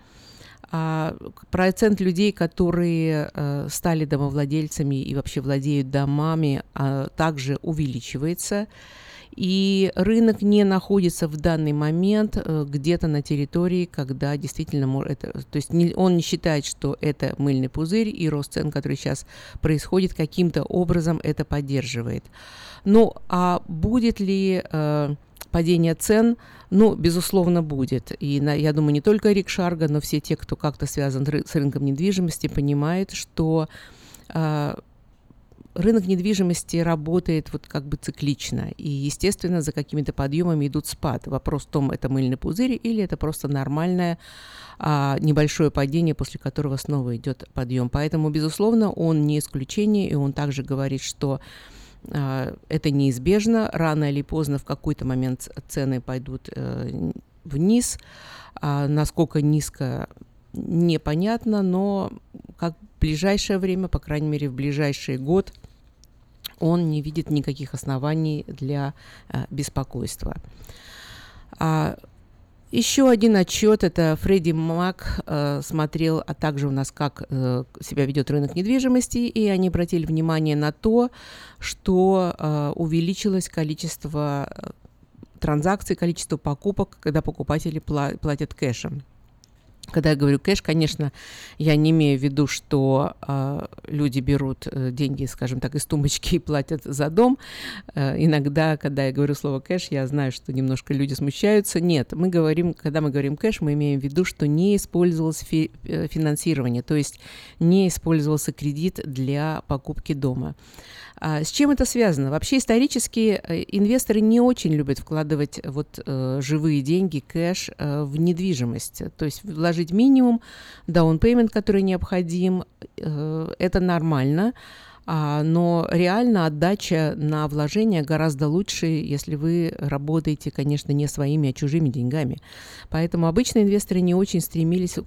а процент людей, которые э, стали домовладельцами и вообще владеют домами, а, также увеличивается. И рынок не находится в данный момент э, где-то на территории, когда действительно это, то есть он не считает, что это мыльный пузырь и рост цен, который сейчас происходит, каким-то образом это поддерживает. Ну, а будет ли э, падение цен? Ну, безусловно, будет. И на, я думаю, не только Рик Шарга, но все те, кто как-то связан с рынком недвижимости, понимают, что э, рынок недвижимости работает вот как бы циклично, и, естественно, за какими-то подъемами идут спад. Вопрос в том, это мыльный пузырь или это просто нормальное а, небольшое падение, после которого снова идет подъем. Поэтому, безусловно, он не исключение, и он также говорит, что а, это неизбежно, рано или поздно в какой-то момент цены пойдут а, вниз, а, насколько низко непонятно, но как в ближайшее время, по крайней мере в ближайший год, он не видит никаких оснований для а, беспокойства. А, еще один отчет, это Фредди Мак э, смотрел, а также у нас, как э, себя ведет рынок недвижимости, и они обратили внимание на то, что э, увеличилось количество э, транзакций, количество покупок, когда покупатели пла- платят кэшем. Когда я говорю кэш, конечно, я не имею в виду, что э, люди берут э, деньги, скажем так, из тумбочки и платят за дом. Э, иногда, когда я говорю слово кэш, я знаю, что немножко люди смущаются. Нет, мы говорим, когда мы говорим кэш, мы имеем в виду, что не использовалось фи- э, финансирование, то есть не использовался кредит для покупки дома. А с чем это связано? Вообще исторически э, инвесторы не очень любят вкладывать вот э, живые деньги, кэш э, в недвижимость. То есть вложить минимум, payment, который необходим, э, это нормально. А, но реально отдача на вложение гораздо лучше, если вы работаете, конечно, не своими, а чужими деньгами. Поэтому обычные инвесторы не очень стремились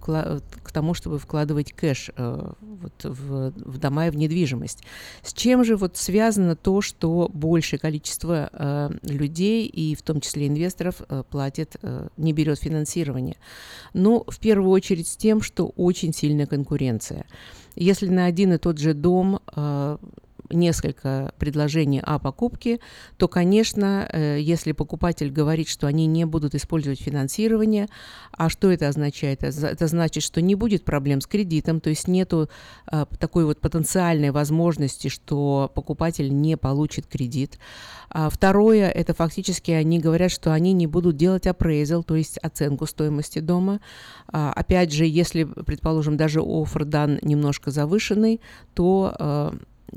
тому, чтобы вкладывать кэш э, вот, в, в дома и в недвижимость. С чем же вот связано то, что большее количество э, людей, и в том числе инвесторов, э, платит, э, не берет финансирование? Ну, в первую очередь с тем, что очень сильная конкуренция. Если на один и тот же дом э, несколько предложений о покупке, то, конечно, э, если покупатель говорит, что они не будут использовать финансирование, а что это означает? Это значит, что не будет проблем с кредитом, то есть нету э, такой вот потенциальной возможности, что покупатель не получит кредит. А второе, это фактически они говорят, что они не будут делать appraisal, то есть оценку стоимости дома. А, опять же, если, предположим, даже офер дан немножко завышенный, то э,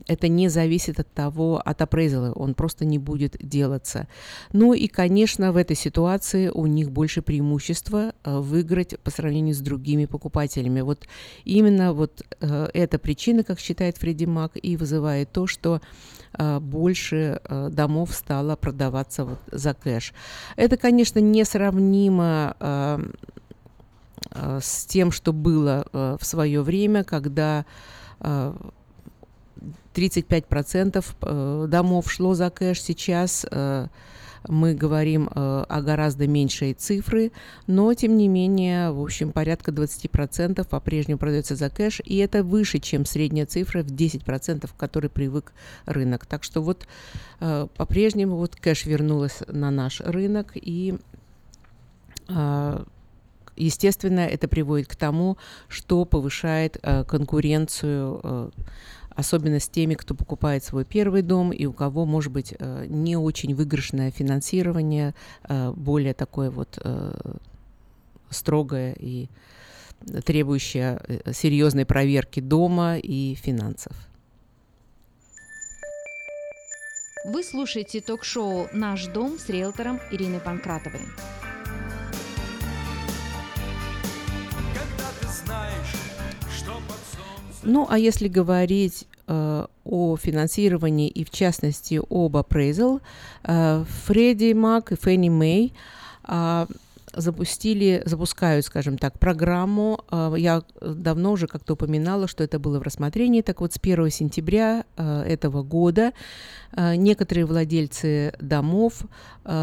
это не зависит от того, от апрейзала, он просто не будет делаться. Ну и, конечно, в этой ситуации у них больше преимущества э, выиграть по сравнению с другими покупателями. Вот именно вот э, эта причина, как считает Фредди Мак, и вызывает то, что э, больше домов стало продаваться вот за кэш. Это, конечно, несравнимо с тем, что было в свое время, когда 35% э, домов шло за кэш. Сейчас э, мы говорим э, о гораздо меньшей цифры, но тем не менее, в общем, порядка 20% по-прежнему продается за кэш, и это выше, чем средняя цифра в 10%, к которой привык рынок. Так что вот по-прежнему вот кэш вернулась на наш рынок, и естественно, это приводит к тому, что повышает конкуренцию особенно с теми, кто покупает свой первый дом и у кого, может быть, э, не очень выигрышное финансирование, э, более такое вот э, строгое и требующее серьезной проверки дома и финансов. Вы слушаете ток-шоу «Наш дом» с риэлтором Ириной Панкратовой. Когда ты знаешь, Ну, а если говорить э, о финансировании и, в частности, об appraisal, э, Фредди Мак и Фенни Мэй э, запустили, запускают, скажем так, программу. Э, Я давно уже как-то упоминала, что это было в рассмотрении. Так вот, с 1 сентября э, этого года э, некоторые владельцы домов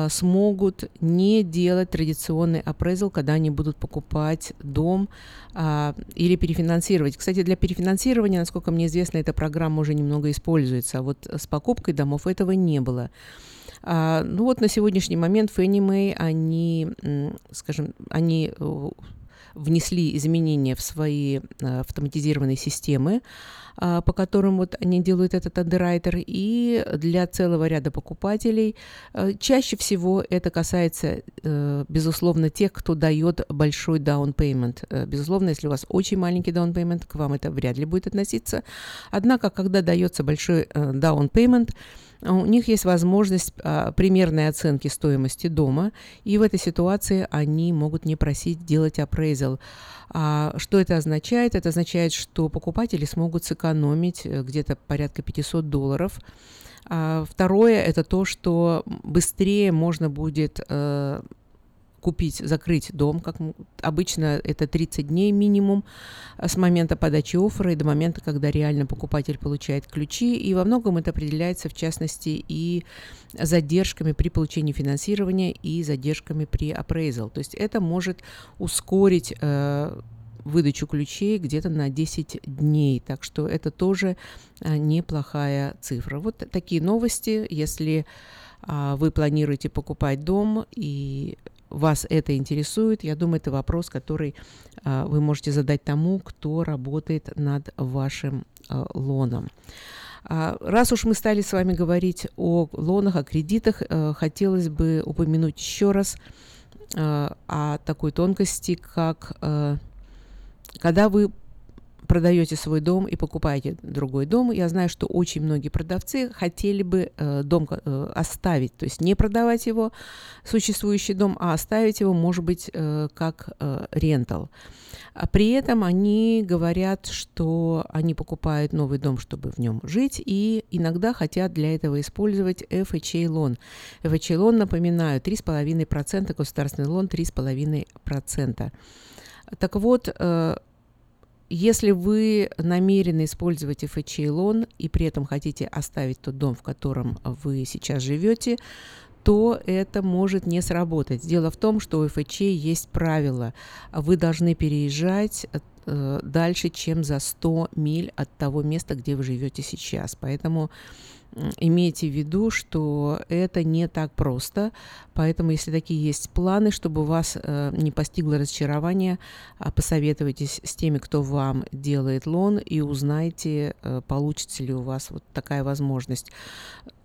смогут не делать традиционный appraisal, когда они будут покупать дом а, или перефинансировать. Кстати, для перефинансирования, насколько мне известно, эта программа уже немного используется, а вот с покупкой домов этого не было. А, ну вот на сегодняшний момент Фенни Мэй, они, скажем, они э, внесли изменения в свои э, автоматизированные системы, а, по которым вот они делают этот андеррайтер, и для целого ряда покупателей. э, Чаще всего это касается, безусловно, тех, кто дает большой. Э, Безусловно, если у вас очень маленький payment, к вам это вряд ли будет относиться. Однако, когда дается большой down payment, у них есть возможность а, примерной оценки стоимости дома, и в этой ситуации они могут не просить делать appraisal. А что это означает? Это означает, что покупатели смогут сэкономить э, где-то порядка 500 долларов. А второе – это то, что быстрее можно будет э, купить, закрыть дом, как обычно это 30 дней минимум а, с момента подачи оффера и до момента, когда реально покупатель получает ключи. И во многом это определяется, в частности, и задержками при получении финансирования и задержками при appraisal. То есть это может ускорить э, выдачу ключей где-то на 10 дней. Так что это тоже а, неплохая цифра. Вот такие новости. Если а, вы планируете покупать дом и вас это интересует, я думаю, это вопрос, который а, вы можете задать тому, кто работает над вашим а, лоном. А, Раз уж мы стали с вами говорить о лонах, о кредитах, э, хотелось бы упомянуть еще раз о такой тонкости, как э, когда вы продаете свой дом и покупаете другой дом, я знаю, что очень многие продавцы хотели бы э, дом э, оставить, то есть не продавать его, существующий дом, а оставить его, может быть, э, как э, рентал. А при этом они говорят, что они покупают новый дом, чтобы в нем жить, и иногда хотят для этого использовать FHA лон. FHA лон, напоминаю, 3,5%, государственный лон 3,5%. Так вот, э, если вы намерены использовать FHA лон и при этом хотите оставить тот дом, в котором вы сейчас живете, то это может не сработать. Дело в том, что у FHA есть правило. Вы должны переезжать э, дальше, чем за 100 миль от того места, где вы живете сейчас. Поэтому имейте в виду, что это не так просто. Поэтому, если такие есть планы, чтобы вас э, не постигло разочарование, а посоветуйтесь с теми, кто вам делает лон, и узнайте, э, получится ли у вас вот такая возможность.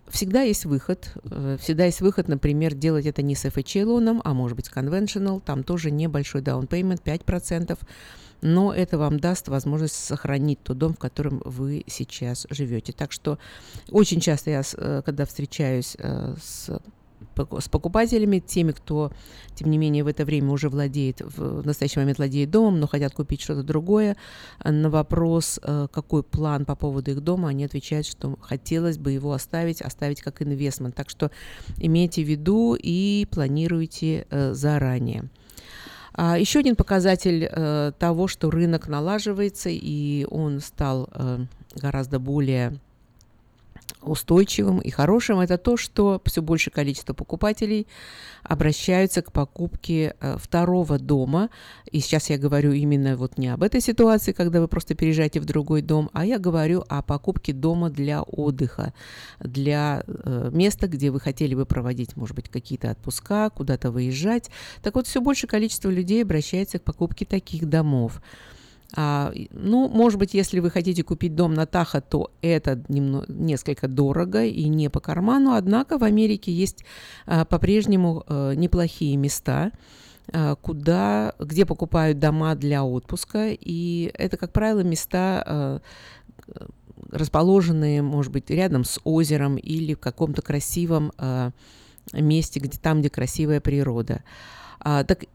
Всегда есть выход. э, Всегда есть выход, например, делать это не с FHA лоном, а может быть с conventional. Там тоже небольшой down payment, 5%. Но это вам даст возможность сохранить тот дом, в котором вы сейчас живете. Так что очень часто я, э, когда встречаюсь э, с с покупателями, теми, кто, тем не менее, в это время уже владеет, в настоящий момент владеет домом, но хотят купить что-то другое, э, на вопрос, какой план по поводу их дома, они отвечают, что хотелось бы его оставить, оставить как инвестмент. Так что имейте в виду и планируйте заранее. А, Еще один показатель э, того, что рынок налаживается и он стал э, гораздо более устойчивым и хорошим, это то, что все большее количество покупателей обращаются к покупке э, второго дома. И сейчас я говорю именно вот не об этой ситуации, когда вы просто переезжаете в другой дом, а я говорю о покупке дома для отдыха, для э, места, где вы хотели бы проводить, может быть, какие-то отпуска, куда-то выезжать. Так вот, все большее количество людей обращается к покупке таких домов. А, ну, может быть, если вы хотите купить дом на Тахо, то это немно- несколько дорого и не по карману. Однако в Америке есть а, по-прежнему а, неплохие места, а, куда, где покупают дома для отпуска. И это, как правило, места, а, расположенные, может быть, рядом с озером или в каком-то красивом э, месте, где там, где красивая природа. А, так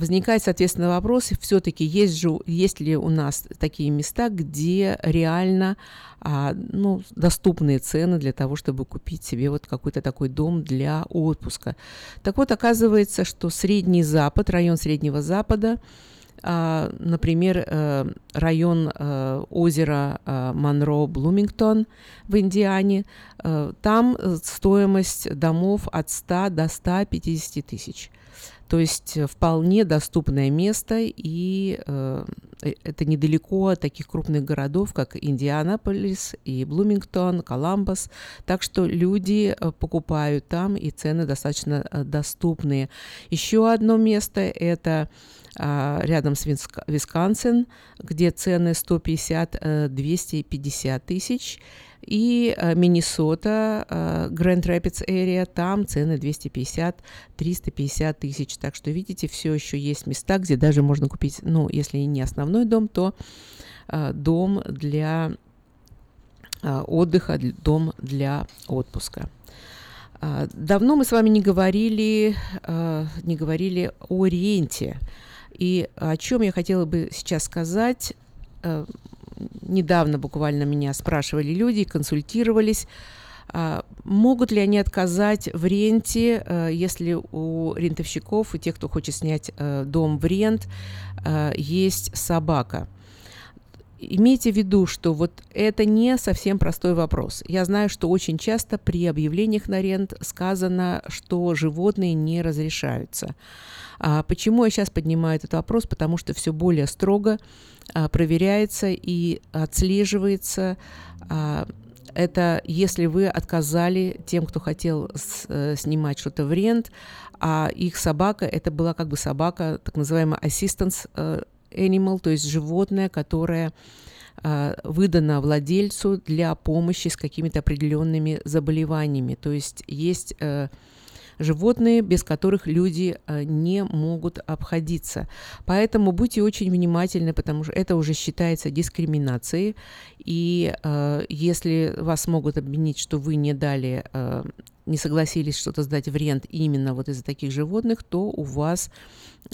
возникает, соответственно, вопрос, все-таки есть, же, есть ли у нас такие места, где реально а, ну, доступные цены для того, чтобы купить себе вот какой-то такой дом для отпуска. Так вот, оказывается, что Средний Запад, район Среднего Запада, а, например, э, район э, озера э, Монро-Блумингтон в Индиане, там стоимость домов от 100 до 150 тысяч. То есть вполне доступное место, и э, это недалеко от таких крупных городов, как Индианаполис и Блумингтон, Коламбус. Так что люди покупают там, и цены достаточно доступные. Еще одно место – это рядом с Висконсин, где цены 150-250 э, тысяч. И э, Миннесота, Грэнд Рэпидс Area, там цены 250-350 тысяч. Так что, видите, все еще есть места, где даже можно купить, ну, если не основной дом, то э, дом для отдыха, дом для отпуска. Давно мы с вами не говорили, не говорили о ренте. И о чем я хотела бы сейчас сказать, э, недавно буквально меня спрашивали люди, консультировались, а, могут ли они отказать в ренте, э, если у рентовщиков, у тех, кто хочет снять э, дом в рент, есть собака. Имейте в виду, что вот это не совсем простой вопрос. Я знаю, что очень часто при объявлениях на рент сказано, что животные не разрешаются. А почему я сейчас поднимаю этот вопрос? Потому что все более строго а, проверяется и отслеживается а, это если вы отказали тем, кто хотел с, э, снимать что-то в рент, а их собака, это была как бы собака, так называемая assistance э, animal, то есть животное, которое э, выдано владельцу для помощи с какими-то определенными заболеваниями. То есть есть э, животные, без которых люди э, не могут обходиться. Поэтому будьте очень внимательны, потому что это уже считается дискриминацией. И э, если вас могут обвинить, что вы не дали, э, не согласились что-то сдать в рент именно вот из-за таких животных, то у вас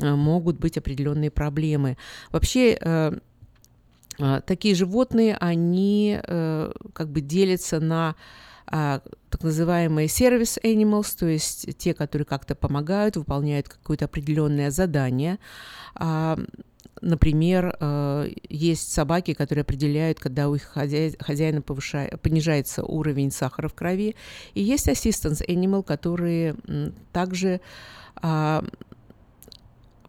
э, могут быть определенные проблемы. Вообще, э, э, такие животные, они э, как бы делятся на а, так называемые сервис animals, то есть те, которые как-то помогают, выполняют какое-то определенное задание. А, например, э, есть собаки, которые определяют, когда у их хозяина повышает, понижается уровень сахара в крови. И есть assistance animal, которые также а,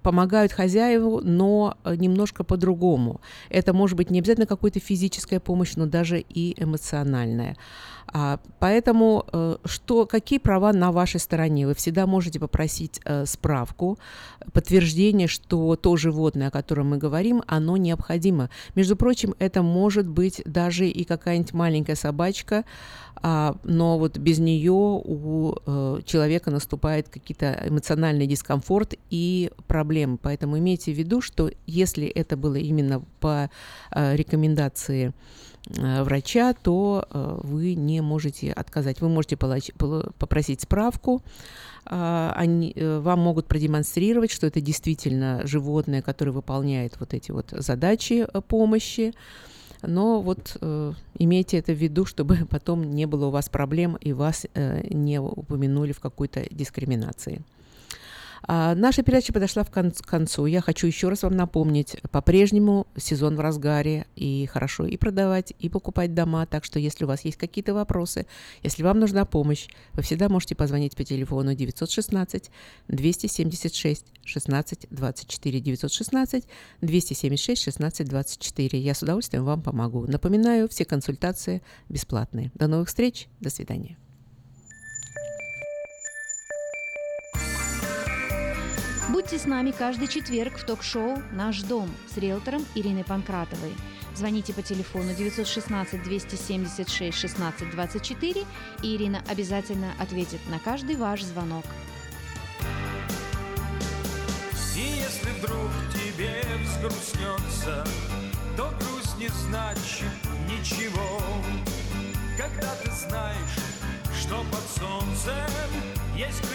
помогают хозяеву, но немножко по-другому. Это может быть не обязательно какая-то физическая помощь, но даже и эмоциональная. А, поэтому э, что, какие права на вашей стороне? Вы всегда можете попросить э, справку, подтверждение, что то животное, о котором мы говорим, оно необходимо. Между прочим, это может быть даже и какая-нибудь маленькая собачка, а, но вот без нее у э, человека наступает какие-то эмоциональный дискомфорт и проблемы. Поэтому имейте в виду, что если это было именно по рекомендации врача, то э, вы не можете отказать. Вы можете попросить справку, а, они, э, вам могут продемонстрировать, что это действительно животное, которое выполняет вот эти вот задачи помощи. Но вот э, имейте это в виду, чтобы потом не было у вас проблем и вас э, не упомянули в какой-то дискриминации. А, наша передача подошла к концу. Я хочу еще раз вам напомнить, по-прежнему сезон в разгаре, и хорошо и продавать, и покупать дома. Так что, если у вас есть какие-то вопросы, если вам нужна помощь, вы всегда можете позвонить по телефону 916 276 16 24 916 276 16 24. Я с удовольствием вам помогу. Напоминаю, все консультации бесплатные. До новых встреч. До свидания. Будьте с нами каждый четверг в ток-шоу «Наш дом» с риэлтором Ириной Панкратовой. Звоните по телефону 916 276 16 24, и Ирина обязательно ответит на каждый ваш звонок. И если вдруг тебе взгрустнется, то грусть не значит ничего, когда ты знаешь, что под солнцем есть